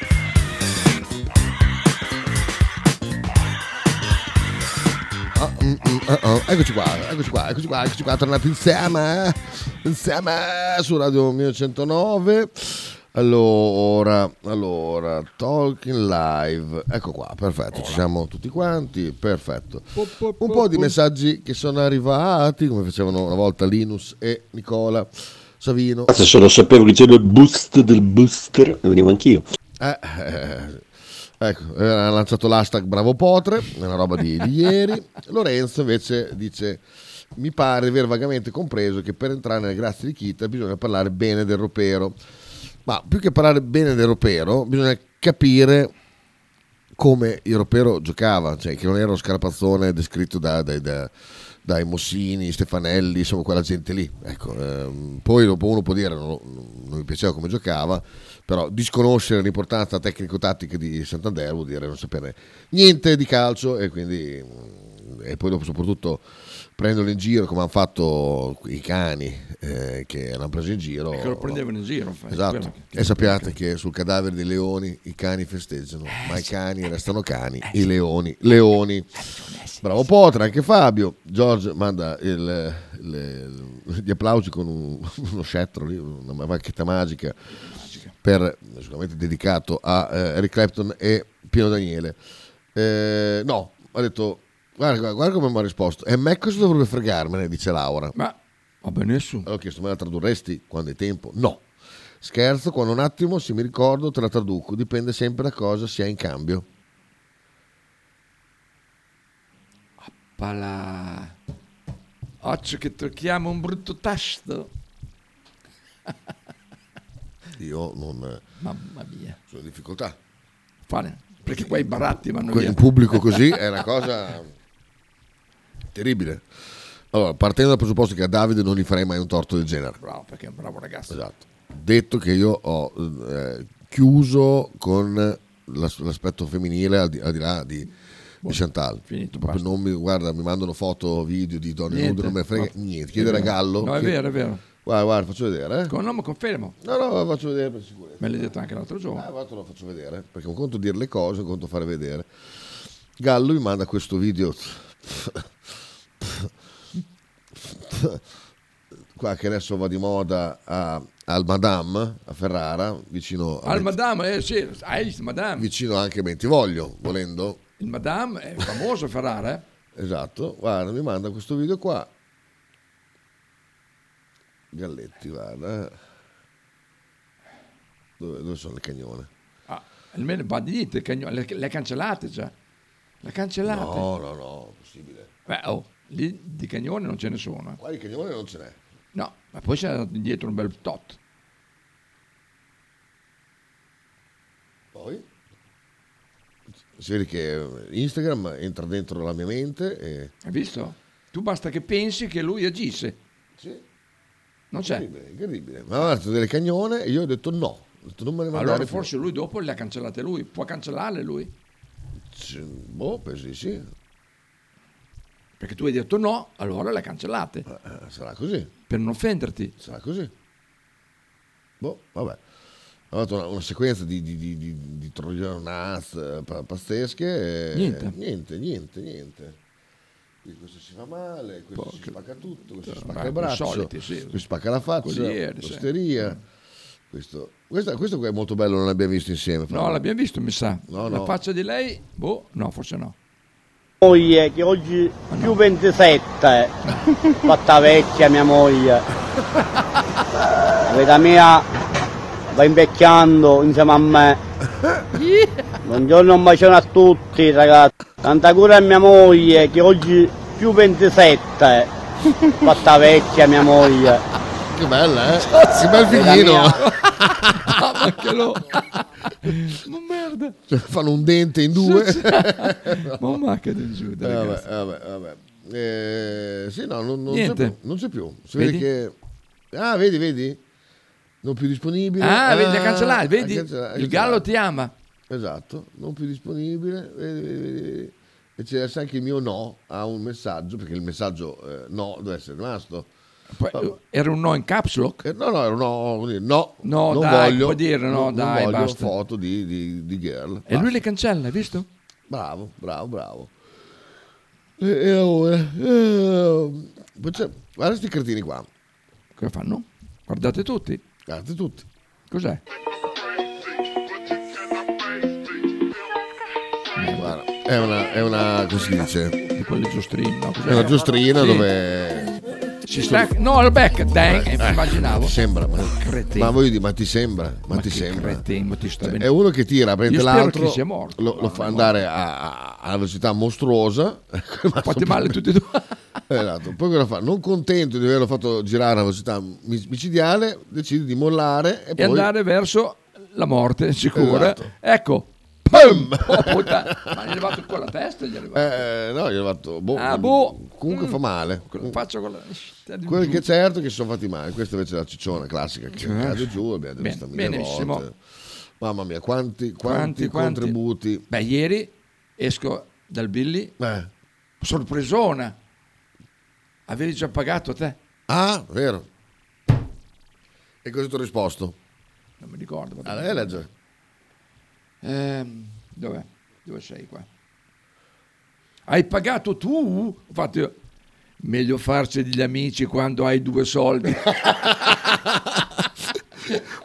Mm, mm, oh, oh. Eccoci qua, eccoci qua, eccoci qua, eccoci qua, tornati insieme, insieme su Radio 1109. Allora, allora, Talking Live, ecco qua, perfetto, ci siamo tutti quanti, perfetto. Un po' di messaggi che sono arrivati, come facevano una volta Linus e Nicola Savino. Se lo sapevo che c'era il boost del booster, venivo anch'io. Eh, eh, ecco, eh, ha lanciato l'hashtag Bravo Potre, è una roba di, di ieri. Lorenzo invece dice: Mi pare di aver vagamente compreso che per entrare nelle grazie di Kita bisogna parlare bene del ropero. Ma più che parlare bene del ropero, bisogna capire come il ropero giocava, cioè che non era uno scarapazzone descritto da- dai- da- dai Mossini, Stefanelli, insomma quella gente lì. Ecco, ehm, poi dopo uno può dire non, non mi piaceva come giocava, però disconoscere l'importanza tecnico-tattica di Santander vuol dire non sapere niente di calcio e quindi mm, e poi dopo soprattutto prenderlo in giro come hanno fatto i cani eh, che l'hanno preso in giro. E che lo prendevano in giro, infatti, esatto. che- e sappiate che sul cadavere dei leoni i cani festeggiano ma i cani restano cani i leoni leoni. Bravo Potre anche Fabio. George manda il- il- gli applausi con un- uno scettro lì, una macchetta magica per sicuramente dedicato a eh, Eric Clapton e Pino Daniele. Eh, no ha detto guarda, guarda come mi ha risposto. E me cosa dovrebbe fregarmene dice Laura. Ma va benissimo. Ho chiesto me la tradurresti quando è tempo? No. Scherzo quando un attimo se mi ricordo te la traduco. Dipende sempre da cosa si ha in cambio. Oppala. Occhio che tocchiamo un brutto tasto. Io non... Mamma mia. Sono in difficoltà. Fare. Perché qua i baratti vanno via. In pubblico così è una cosa terribile. Allora, partendo dal presupposto che a Davide non gli farei mai un torto del genere. Bravo, perché è un bravo ragazzo. Esatto. Detto che io ho eh, chiuso con l'as- l'aspetto femminile al di, al di là di, di Chantal. finito, mi, guarda, mi mandano foto, video di donne nude, non me frega niente. Chiedere a Gallo. No, è che- vero, è vero. Guarda, guarda, faccio vedere. Eh. Con nome confermo. No, no, faccio vedere per sicurezza. Me l'hai detto anche l'altro giorno. Ah, guarda, lo faccio vedere, perché un conto dire le cose, un conto fare vedere. Gallo mi manda questo video qua che adesso va di moda a- al Madame, a Ferrara, vicino a Al Bent- Madame, eh sì, hai visto Madame. vicino anche a Bentivoglio, volendo. Il Madame è famoso Ferrara, eh? Esatto, guarda, mi manda questo video qua. Galletti, guarda. eh. Dove, dove sono le cagnone? Ah, almeno va di niente, le, le cancellate già. Le cancellate. No, no, no, possibile. Beh, oh, lì di cagnone non ce ne sono. eh. Qua di cagnone non ce n'è. No, ma poi c'è andato indietro un bel tot. Poi si vede che Instagram entra dentro la mia mente e Hai visto? Tu basta che pensi che lui agisse. Sì. Non c'è. incredibile, incredibile. Ma ha detto delle cagnone e io ho detto no. Ho detto non me ne mandare Allora più. forse lui dopo le ha cancellate lui. Può cancellarle lui. Sì, Boh, penso di sì. Perché tu hai detto no, allora le ha cancellate. Eh, sarà così. Per non offenderti. Sarà così. Boh, vabbè. Ho fatto una, una sequenza di, di, di, di, di eh, pa- pazzesche. e- Niente. Niente, niente, niente. Qui questo si fa male, questo si spacca tutto, questo si Beh, spacca il braccio, soliti, sì. questo spacca la faccia, ieri, sì. l'osteria. Questo, questo, questo qua è molto bello, non l'abbiamo visto insieme. No, l'altro. l'abbiamo visto, mi sa. No, La no. faccia di lei, boh, no, forse no. moglie che oggi più 27 fatta vecchia mia moglie la vita mia va invecchiando insieme a me buongiorno un bacione a tutti ragazzi tanta cura a mia moglie che oggi più 27 fatta vecchia mia moglie che bella eh che bel figlino Ah, ma che lo... ma merda. Cioè, fanno un dente in due Ma ma che del giù, Eh, dai, vabbè, ragazzi. vabbè, vabbè. Eh, sì, no, non, non c'è Niente. più, non c'è più. Si Vedi? vede che... Ah, vedi, vedi? Non più disponibile. Ah, vedi, ha cancellato, vedi? ha cancellato, Il gallo ti ama. Esatto, non più disponibile. Vedi. E c'è anche il mio no a un messaggio, perché il messaggio eh, no deve essere rimasto. Poi, era un no in caps lock? Eh, no, no, era un no, no, No, non dai, voglio, puoi dire no, non- non dai, voglio basta. foto di, di, di girl. E Basta. lui le cancella, hai visto? Bravo, bravo, bravo. E, e ora? eh, guarda questi cretini qua. Cosa fanno? Guardate tutti. Guardate tutti. Cos'è? È una, è una, come si dice? Di quelle giostrine, no? Cos'è? È una giostrina Sì. dove... Si sta... No, al back, dang, Eh, immaginavo. sembra, ma, Cretino. ma voglio dire, ma ti sembra? Ma, ti che sembra? cretino, ti sta Cioè, bene. è uno che tira, prende Io spero l'altro, che sia morto. lo, lo fa andare a, a, velocità mostruosa. Fate male tutti e due. Esatto. Poi cosa fa? Non contento di averlo fatto girare a velocità mi- micidiale, decide di mollare e, E poi... andare verso la morte sicura. Esatto. Ecco. Pum! Oh, puttana. Ma gli è arrivato con la testa? Gli è arrivato. Eh, no, gli è fatto... Boh, Ah, boh. Comunque fa male. Faccio con la... Quello che è certo è che si sono fatti male. Questa invece è la cicciona classica che Eh. cade giù, abbiamo Bene, vista mille benissimo. volte. Mamma mia, quanti, Quanti, quanti, quanti? contributi. Beh, ieri esco dal Billy, Eh. sorpresona. Avevi già pagato te? Ah, vero. E cosa ti ho risposto? Non mi ricordo. Ah, lei. Dov'è? Dove sei qua? Hai pagato tu? Ho. Meglio farsi degli amici quando hai due soldi.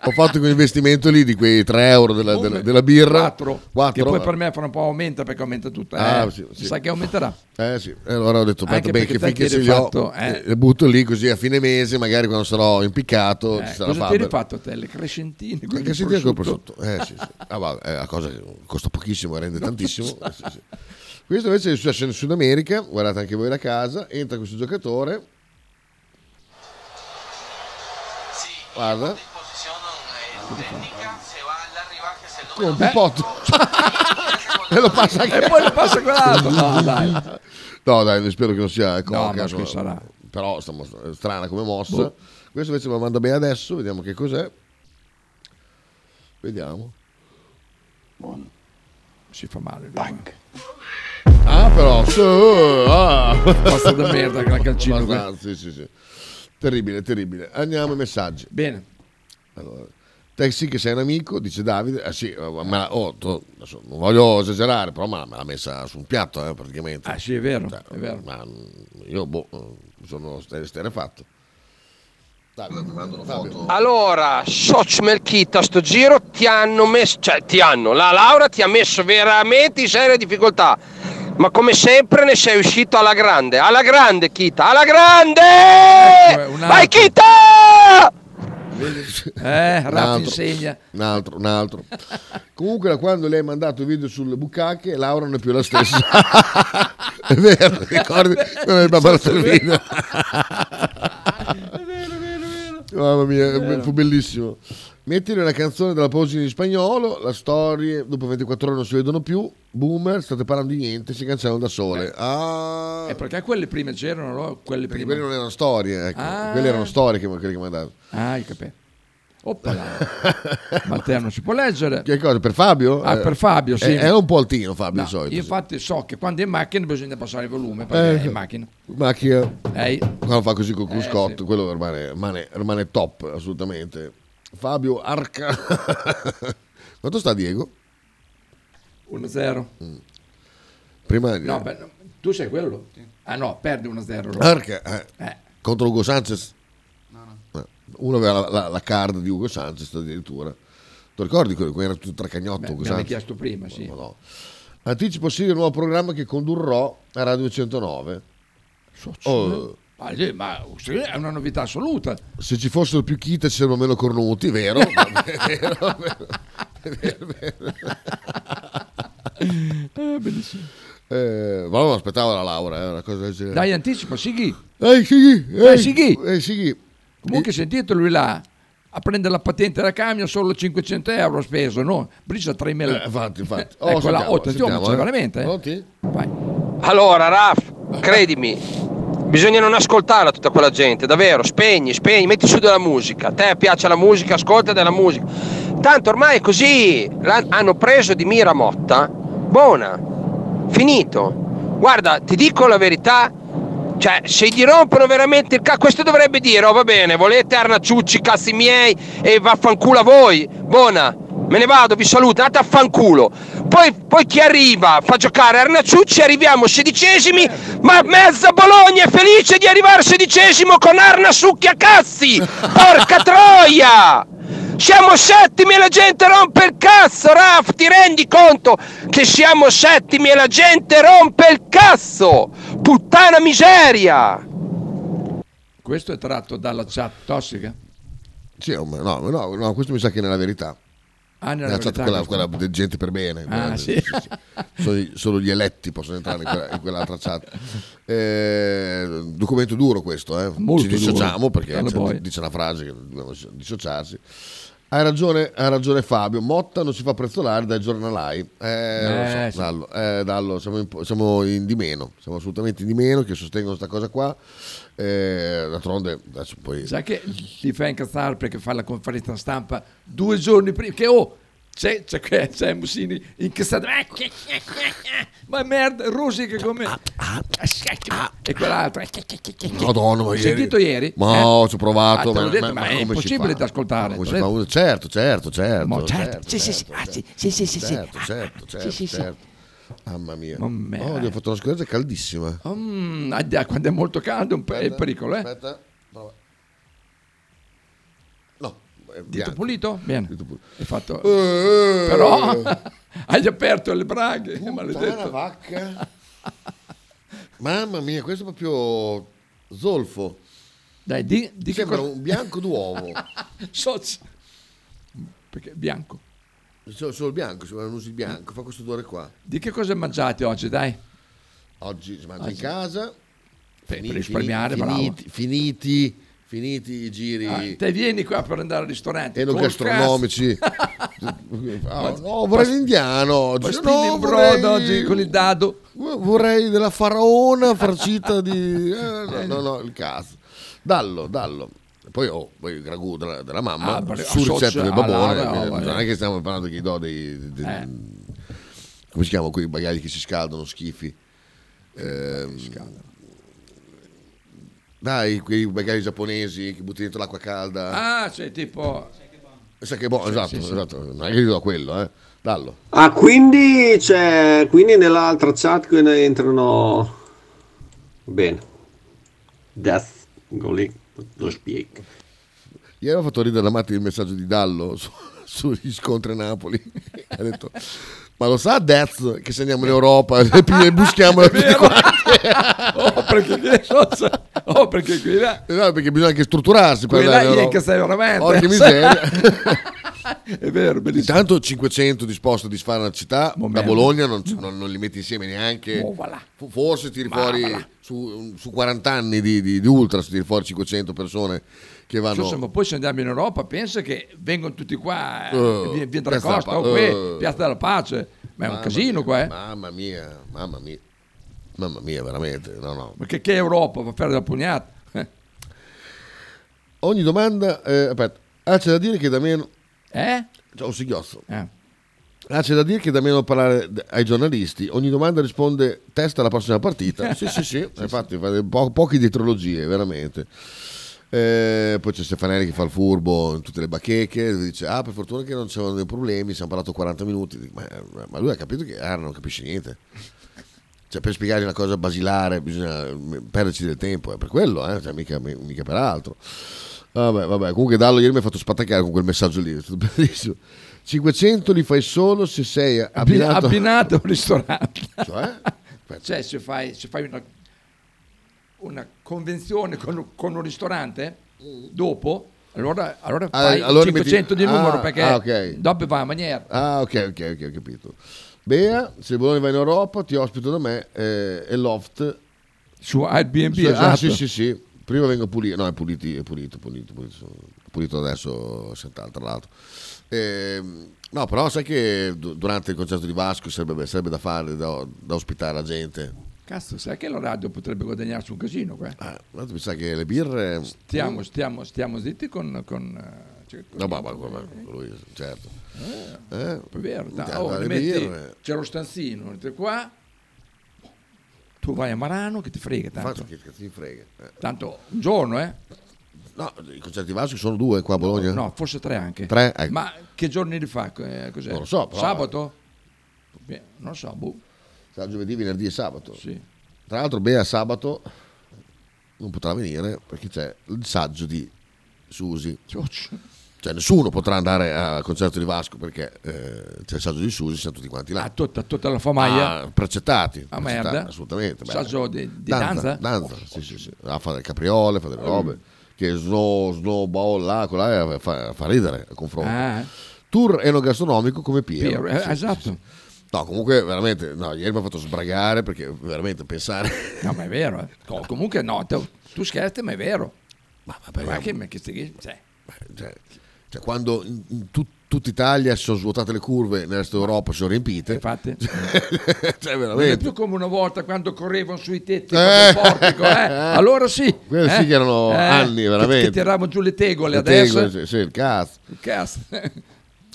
ho fatto quel investimento lì di quei 3 euro della, della- della birra. 4 Quattro. che poi per me fra un po' aumenta perché aumenta tutto. Ah, eh. sì, sì. Sa che aumenterà. Eh sì, e allora ho detto, beh, perché che finché ti eri li ho, fatto, eh. le butto lì così a fine mese, magari quando sarò impiccato Eh, ci sarà cosa ti Faber. eri fatto te? Le crescentine? con Che il sentire col prosciutto? prosciutto. Eh, sì, sì. Ah, va, è una cosa che costa pochissimo, rende tantissimo. Eh, sì, sì. Questo invece è successo in Sud America, guardate anche voi da casa, entra questo giocatore. Guarda. Con un pipotto. e lo passa anche E poi lo passa quell'altro. No, dai. No, dai, spero che non sia No, coca. ma insomma. che sarà? Però mos- strana come mossa. Boh. Questo invece me lo manda bene adesso, vediamo che cos'è. Vediamo. Si fa male. lui. Ah, però, sì, ah. Pasta da merda che la calcino, Sì, sì, sì. Terribile, terribile. Andiamo ai messaggi. Bene. Allora, te sì che sei un amico, dice Davide. Ah sì, eh, me la- oh, tu- adesso non voglio esagerare, però me l'ha, me l'ha messa su un piatto, eh, praticamente. Ah sì, è vero, Cioè, è vero. ma, io, boh, eh, sono sterefatto. Davide, ti mando una foto. Allora, Soc Melchita, sto giro ti hanno messo, cioè ti hanno, la Laura ti ha messo veramente in seria difficoltà. Ma come sempre ne sei uscito alla grande, alla grande Kita, alla grande! Ecco, Vai Kita! Eh, Un altro, insegna. Un altro, un altro. Comunque da quando lei ha mandato il video sulle bucacche, Laura non è più la stessa. è vero, ricordi? Non è mandato il video. Mamma mia, fu bellissimo. Mettili una canzone della pagina in spagnolo, la storia, dopo 24 ore non si vedono più, boomer, state parlando di niente, si cancellano da sole. Ah, E perché quelle prime c'erano, no? Quelle prime. quelle non erano storie, ecco. Ah. Quelle erano storie che, che, che mandato. Ah, hai capito. Oppala. Ma te non si può leggere. Che cosa? Per Fabio? Ah, Eh, per Fabio, sì. È, è un po' altino Fabio No, di solito. sì. infatti so che quando è in macchina bisogna passare il volume perché Eh, è in macchina. Macchina. Ehi. Quando fa così con Cruscotto, Eh, sì. quello rimane, rimane- rimane top, assolutamente. Fabio Arca. Quanto sta Diego? 1-0. Prima No, beh, no, tu sei quello. Ah no, perdi 1-0. allora. Arca eh, Eh. contro Ugo Sanchez. Eh, Uno aveva la, la- la card di Ugo Sanchez addirittura. Ti ricordi quello? Quello era tutto tracagnotto Beh, Ugo me l'hai Sanchez? chiesto prima, sì. No. Anticipo sì il nuovo programma che condurrò a Radio 109. Oh, Sì, ma sì, è una novità assoluta. se ci fossero più chite ci sarebbero meno cornuti, vero? Vero, vero, vero. Eh, bellissimo. Eh, ma non aspettavo la laurea, è una cosa del genere. Dai, anticipa, Sighi. Ehi, Sighi! Eh, Sighi. Eh, Sighi. Comunque sentite lui là a prendere la patente da camion solo 500 euro speso, no? Briccia 3.000. Eh, infatti, infatti. Oh, ecco sentiamo, oh, attenzione, sentiamo, c'è eh. veramente. eh. Allora, Raf, credimi, bisogna non ascoltarla tutta quella gente, davvero, spegni, spegni, metti su della musica. A te piace la musica, ascolta della musica. Tanto ormai è così, hanno preso di mira Motta, buona, finito. Guarda, ti dico la verità, cioè, se gli rompono veramente il cazzo, questo dovrebbe dire, oh va bene, volete Arnacciucci, cazzi miei, e vaffanculo a voi, buona, me ne vado, vi saluto, andate a fanculo. Poi, poi chi arriva, fa giocare Arnacciucci, arriviamo sedicesimi, ma mezza Bologna è felice di arrivare sedicesimo con Arna Succhi a cazzi, porca troia! Siamo settimi e la gente rompe il cazzo, Raf, ti rendi conto che siamo settimi e la gente rompe il cazzo? Puttana miseria! Questo è tratto dalla chat tossica. Sì, no, no, no, no, questo mi sa che è nella verità. Ah, nella Nella chat, verità quella, quella di gente per bene. Ah, sì. Solo, gli- solo gli eletti possono entrare in, quella- in quell'altra chat. Eh, documento duro questo, eh. Molto ci dissociamo duro. perché poi. dice una frase che dobbiamo dissociarsi. Hai ragione, ha ragione Fabio, Motta non si fa prezzolare dai giornalai. Eh, so, Eh, sì. Dallo, eh, Dallo, siamo, in, siamo in di meno, siamo assolutamente in di meno che sostengono questa cosa qua. Eh, d'altronde adesso poi... Sai che li fa incazzare perché fa la conferenza stampa due giorni prima che oh c'è, c'è, che- c'è Mussini incazzato ma merda rosica come e quell'altro Madonna, ma ieri... sentito ieri? Ma Eh? ho ci ho provato. Ah, ma, detto, ma- ma ma è impossibile da ascoltare. Certo, certo, certo. Ma certo, sì, sì, sì, certo, ah, sì, sì, sì, sì, certo, Ah, certo, ah, certo, sì, sì, sì. certo. Mamma mia. Mia. Oh, gli ho fatto una scorreggia caldissima. Mm, ah, quando è molto caldo è un pericolo eh Aspetta, è Dito pulito? Bene. Dito pulito. Hai fatto... Eh, Però hai aperto le braghe, Puttana maledetto. vacca. Mamma mia, questo è proprio zolfo. Dai, di, di Sembra cosa- un bianco d'uovo. Soz. Perché bianco. Solo, solo bianco, se non usi il bianco, fa questo odore qua. Di che cosa mangiate oggi, dai? Oggi si mangia Oggi. in casa. Per Fini- risparmiare, fini- bravo. finiti, finiti, i giri Ah, te vieni qua per andare al ristorante. enogastronomici. Ah, no, vorrei l'indiano oggi. No, in brodo vorrei- oggi con il dado. Vorrei della faraona farcita di... eh, no, no, no, il cazzo. Dallo, dallo. Poi ho poi il ragù della, della mamma Ah, perché su associa ricetta del alla- babone. alla- non è che stiamo parlando che do dei... dei- Eh. Come si chiamano quei bagagli che si scaldano, schifi? Ehm, dai, quei bagagli giapponesi che butti dentro l'acqua calda. Ah, c'è tipo... Sa che boh, esatto, sì, sì. esatto. Non è che gli do quello, eh. Dallo. Ah, quindi, c'è, quindi nell'altra chat qui ne entrano... Bene. Death, go lì, lo spiego. Ieri ho fatto ridere la mattina il messaggio di Dallo su- sugli scontri a Napoli. ha detto, ma lo sa Dez che se andiamo in Europa e buschiamo tutti quanti? oh, perché, so- oh, perché qui là... Esatto, perché bisogna anche strutturarsi Qui là Europa. che sei veramente... Porca miseria. È vero, bellissimo. Intanto 500 disposti a disfare una città, da Momento. Bologna non, non- non li metti insieme neanche. Oh, voilà. Forse tiri Ma fuori voilà. su, su 40 anni di, di, di ultras, tiri fuori 500 persone che vanno... Insomma, poi se andiamo in Europa, pensa che vengono tutti qua, Oh, via, via Costa, della o qui, oh. Piazza della Pace. Ma è un casino mia, qua, eh. Mamma mia, mamma mia. Mamma mia, veramente. No, no. Ma che, Europa va a fare da pugnata? Eh. Ogni domanda... eh, aspetta. Ah, c'è da dire che da meno... Eh? C'è un singhiozzo. Eh. Ah, c'è da dire che da meno parlare ai giornalisti. Ogni domanda risponde testa alla prossima partita. sì, sì, sì. Infatti, po- poche dietrologie, veramente. Eh, poi c'è Stefanelli che fa il furbo in tutte le bacheche. Dice: Ah, per fortuna che non c'erano dei problemi. Siamo parlato 40 minuti. Ma, ma lui ha capito che ah, non capisce niente. Cioè, per spiegargli una cosa basilare bisogna perderci del tempo. È per quello, eh? cioè, mica, mica per altro. Vabbè, vabbè. Comunque, Dallo ieri mi ha fatto spattaccare con quel messaggio lì. È stato bellissimo. 500 li fai solo se sei abbinato, Abbinato a un ristorante. Cioè? Cioè, se fai, se fai una, una convenzione con, con un ristorante, dopo, allora, allora Ah, fai allora 500 metti- di numero ah, perché ah, ok. dopo va a maniera. Ah, ok, ok, ok, ho capito. Bea, se il Bologna va in Europa, ti ospito da me eh, e Loft. Su Airbnb, Su- Ah, esatto. sì, sì, sì. Prima vengo pulito. No, è puliti, è pulito, pulito, pulito. Pulito adesso, senz'altro, tra l'altro. Ehm, no, però sai che du- durante il concerto di Vasco sarebbe, sarebbe da fare, da, da ospitare la gente. Cazzo, sai che la radio potrebbe guadagnarsi un casino qua? Ah, mi sa che le birre... Stiamo, stiamo, stiamo zitti con... con eh, cioè, con- No, ma, ma- ma- lui, certo. Eh, Eh, è vero. oh, le metti- c'è lo stanzino, entri qua, tu vai a Marano che ti frega tanto. Che cazzo ti frega. Eh. Tanto un giorno, eh? No, i concerti Vasco sono due qua a Bologna. No, forse tre anche. Tre? Ecco. Ma che giorni li fa? Eh, cos'è? Non lo so, però- Sabato? Non lo so, boh. Sarà giovedì, venerdì e sabato. Sì. Tra l'altro, Bea sabato non potrà venire perché c'è il saggio di Susi. Cioè, nessuno potrà andare al concerto di Vasco perché eh, c'è il saggio di Susi, siamo tutti quanti là. Ah, tutta, tutta la famiglia? Ah, precettati. Ah, precettati, merda. Assolutamente. beh. Saggio di- di danza? Danza, sì, sì, sì. Ah, fa delle capriole, fa delle robe. Che snow, snowball là, là, fa, fa ridere a confronto. Ah. Tour enogastronomico come Piero. Piero, Sì, sì, esatto. sì. No, comunque veramente, no, ieri mi ha fatto sbragare perché veramente pensare... No, ma è vero. eh. Co- comunque no, te- tu scherzi, ma è vero. Ma, ma che, ma che stai- cioè, cioè, cioè, quando in, in tut- tutta Italia si sono svuotate le curve, nel resto d'Europa si sono riempite. Infatti. cioè, non è veramente. più come una volta quando correvano sui tetti Eh. il portico, eh? Allora sì. Quelli sì eh? che erano anni, che- veramente. Che, tiravamo giù le tegole Le adesso. tegole, sì, sì, il cazzo. Cazzo.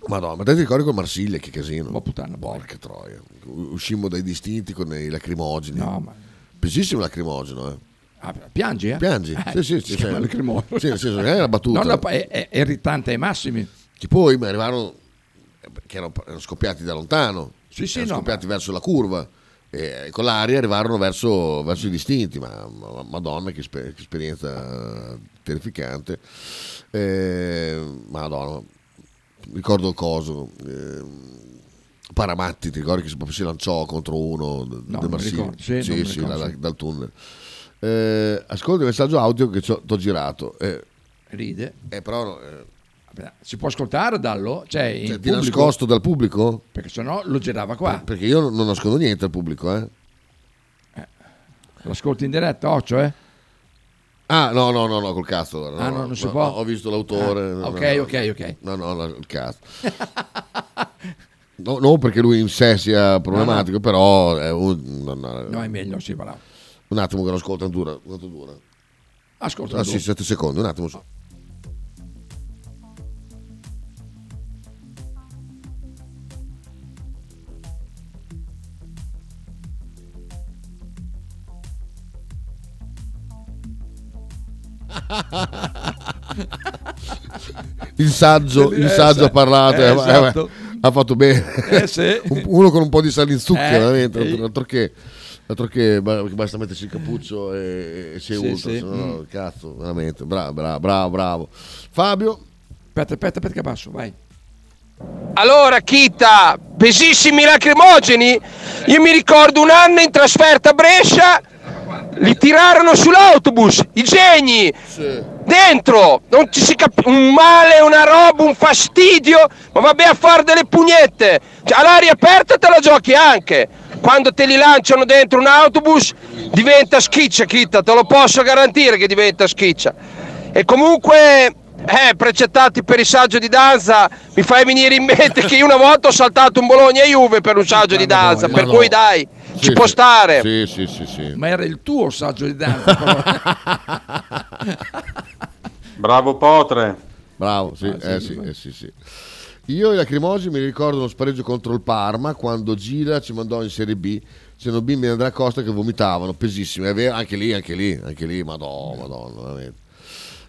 Madonna, ma te ti ricordi con Marsiglia che casino? Ma puttana, porca troia. Uscimmo dai distinti con i lacrimogeni. No, ma- Pesissimo lacrimogeno, eh. Ah, piangi, eh? Piangi? Eh, sì, sì, sì. lacrimogeno. Sì, non è una battuta. No, no, è, è- irritante ai massimi. Che poi mi arrivarono che erano, erano scoppiati da lontano. Sì, sì, erano no, scoppiati verso la curva. E con l'aria arrivarono verso, verso i distinti, ma, ma- madonna che, esper- che esperienza terrificante. Eh, madonna, ricordo coso. eh, Paramatti, ti ricordi che si, proprio si lanciò contro uno No, del Marsiglia? sì, sì, sì, da- sì. dal tunnel. Eh, ascolta il messaggio audio che ti ho girato. Eh, Ride. eh, però eh, Si può ascoltare dallo? Cioè, cioè, ti pubblico? nascosto dal pubblico? Perché sennò lo girava qua. Perché io non nascondo niente al pubblico, eh. L'ascolti in diretta, Occio, eh? Ah, no, no, no, no, col cazzo. allora, Ah, no, no, non si no, può? Ho visto l'autore. Ah, no, ok, no, no. ok, ok. No, no, no, il cazzo. No, non perché lui in sé sia problematico, però è un... no, no, No, è meglio, sì, va là. Un attimo che lo ascolta, dura. Quanto dura? Ascolta. Ah sì, 7 secondi, un attimo. Il saggio, il Eh, saggio sì. ha parlato, Eh, eh, esatto. eh, ha fatto bene. Eh, sì. Un- Uno con un po' di sale in zucchero, Eh, veramente. sì. Altro che, altro che ba- basta mettersi il cappuccio e, e sei Sì, ultra. sì. se no, Mm. Cazzo, veramente. Bravo, bravo, bravo, bravo. Fabio. Aspetta, aspetta, aspetta che passo, vai. Allora, Kita, pesissimi lacrimogeni. Io mi ricordo un anno in trasferta a Brescia, li tirarono sull'autobus, i geni, dentro, non ci si capisce, un male, una roba, un fastidio, ma vabbè a fare delle pugnette. Cioè, all'aria aperta te la giochi anche. Quando te li lanciano dentro un autobus diventa schiccia, Kita, te lo posso garantire che diventa schiccia. E comunque, eh, precettati per il saggio di danza, mi fai venire in mente che io una volta ho saltato un Bologna Juve per un saggio di danza, per cui dai, ci Sì, può sì. stare. Sì, sì, sì, sì. Ma era il tuo saggio di danza. però. Bravo Potre. Bravo, sì, Ah, sì, eh, sì. sì, eh, sì, sì. Io e i lacrimogeni mi ricordo uno spareggio contro il Parma quando Gila ci mandò in Serie B. C'erano bimbi di Andrea Costa che vomitavano, pesissimi. È vero, anche lì, anche lì, anche lì, madonna, madonna, veramente.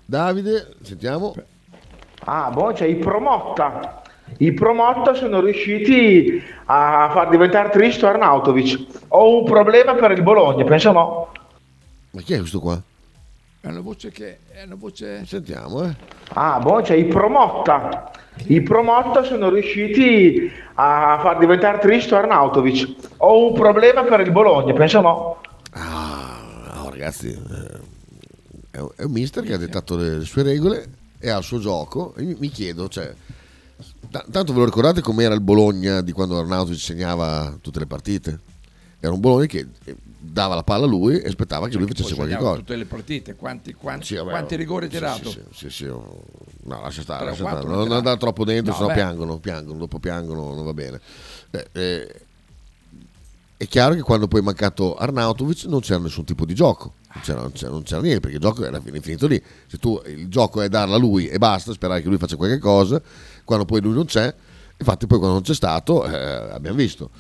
Davide, sentiamo. Ah, boh, c'è i Promotta. I Promotta sono riusciti a far diventare Tristo Arnautovic. Ho un problema per il Bologna, penso no. Ma chi è questo qua? È una voce che... È una voce... Sentiamo, eh. Ah, boh, c'è i Promotta. I Promotta sono riusciti a far diventare Tristo Arnautovic. Ho un problema per il Bologna, penso no. No, ragazzi, eh, è un, mister che ha dettato le, sue regole e ha il suo gioco. E mi chiedo, cioè, ta- tanto ve lo ricordate com'era il Bologna di quando Arnautovic segnava tutte le partite? Era un Bologna che eh, dava la palla a lui e aspettava che lui facesse qualche cosa. tutte le partite, quanti, quanti, Sì, vabbè, quanti rigori sì, tirato? Sì, sì, sì, oh, no, lascia stare, lascia stare. Non tirato. andare troppo dentro, No, sennò vabbè. piangono, piangono, dopo piangono, non va bene. Eh, eh, è chiaro che quando poi è mancato Arnautovic non c'era nessun tipo di gioco, non c'era, non c'era- non c'era niente perché il gioco era fin- finito lì. Se tu il gioco è darla a lui e basta, sperare che lui faccia qualche cosa, quando poi lui non c'è, infatti poi quando non c'è stato eh, abbiamo visto.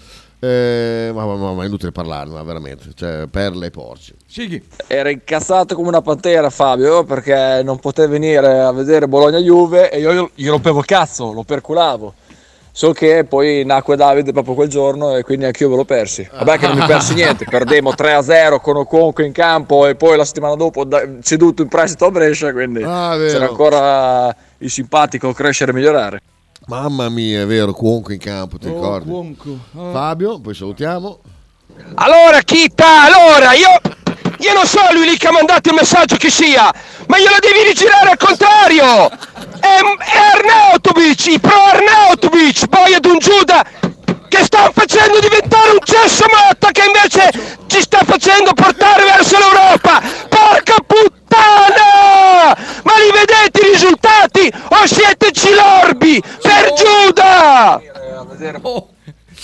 Eh, ma, ma- ma- è inutile parlarne, ma veramente, cioè perle e porci. Sighi. Era incazzato come una pantera Fabio perché non poteva venire a vedere Bologna-Juve e io gli rompevo il cazzo, lo perculavo. Solo che poi nacque Davide proprio quel giorno e quindi anch'io ve l'ho persi. Vabbè che non mi persi niente, perdemmo 3-0 con Oconco in campo e poi la settimana dopo da- ceduto in prestito a Brescia, quindi Ah, c'era ancora il simpatico crescere e migliorare. Mamma mia, è vero, Cuonco in campo, ti Oh, ricordi? Cuonco. Ah. Fabio, poi salutiamo. Allora, Kita, allora, io, io non so lui lì che ha mandato il messaggio chi sia, ma glielo devi rigirare al contrario. È, è Arnautovic, i pro Arnautovic, poi ad un Giuda che sta facendo diventare un cesso Motta che invece ci sta facendo portare verso l'Europa. Porca puttana! Ma li vedete i risultati o siete cilorbi per Giuda? Oh,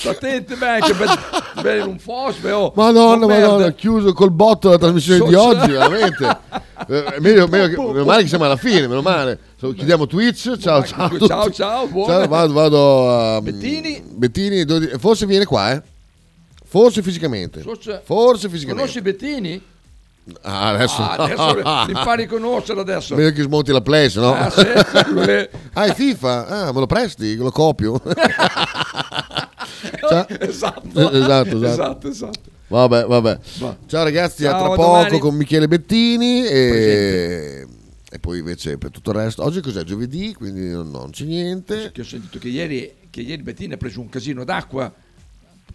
attenti, beh, che bel, bel un fosbe, oh. Madonna, Oh, merda. madonna, chiuso col botto la trasmissione di So- oggi, veramente. Eh, meglio, meglio che- meno male che siamo alla fine, meno male. So, chiudiamo Twitch, ciao ciao. Ciao, ciao, buona. Ciao, vado, vado a Bettini. Bettini, dodi- forse viene qua, eh. Forse fisicamente. Forse- Forse fisicamente. Conosci Bettini? Ah, adesso, Ah, adesso li impari a conoscere adesso. Meglio che smonti la play, no? Ah, sì, ah, è FIFA? Ah, me lo presti? Lo copio. Ciao. Esatto. esatto, esatto. Esatto, esatto. Vabbè, vabbè. Va. Ciao ragazzi, a Ciao, tra a poco domani. con Michele Bettini e... e poi invece per tutto il resto. Oggi cos'è? Giovedì, quindi non, non c'è niente. Che ho sentito che ieri, che ieri Bettini ha preso un casino d'acqua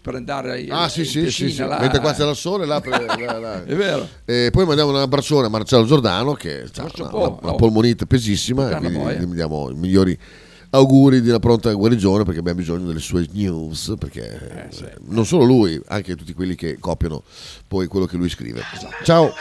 per andare Ah in sì sì, sì, sì. là. mentre qua c'era il sole là, per- là, là. È vero. E poi mandiamo un abbraccione a Marcello Giordano che ha una, una polmonite pesissima e quindi gli diamo i migliori auguri di una pronta guarigione perché abbiamo bisogno delle sue news perché Eh, eh, non solo lui anche tutti quelli che copiano poi quello che lui scrive. Esatto. ciao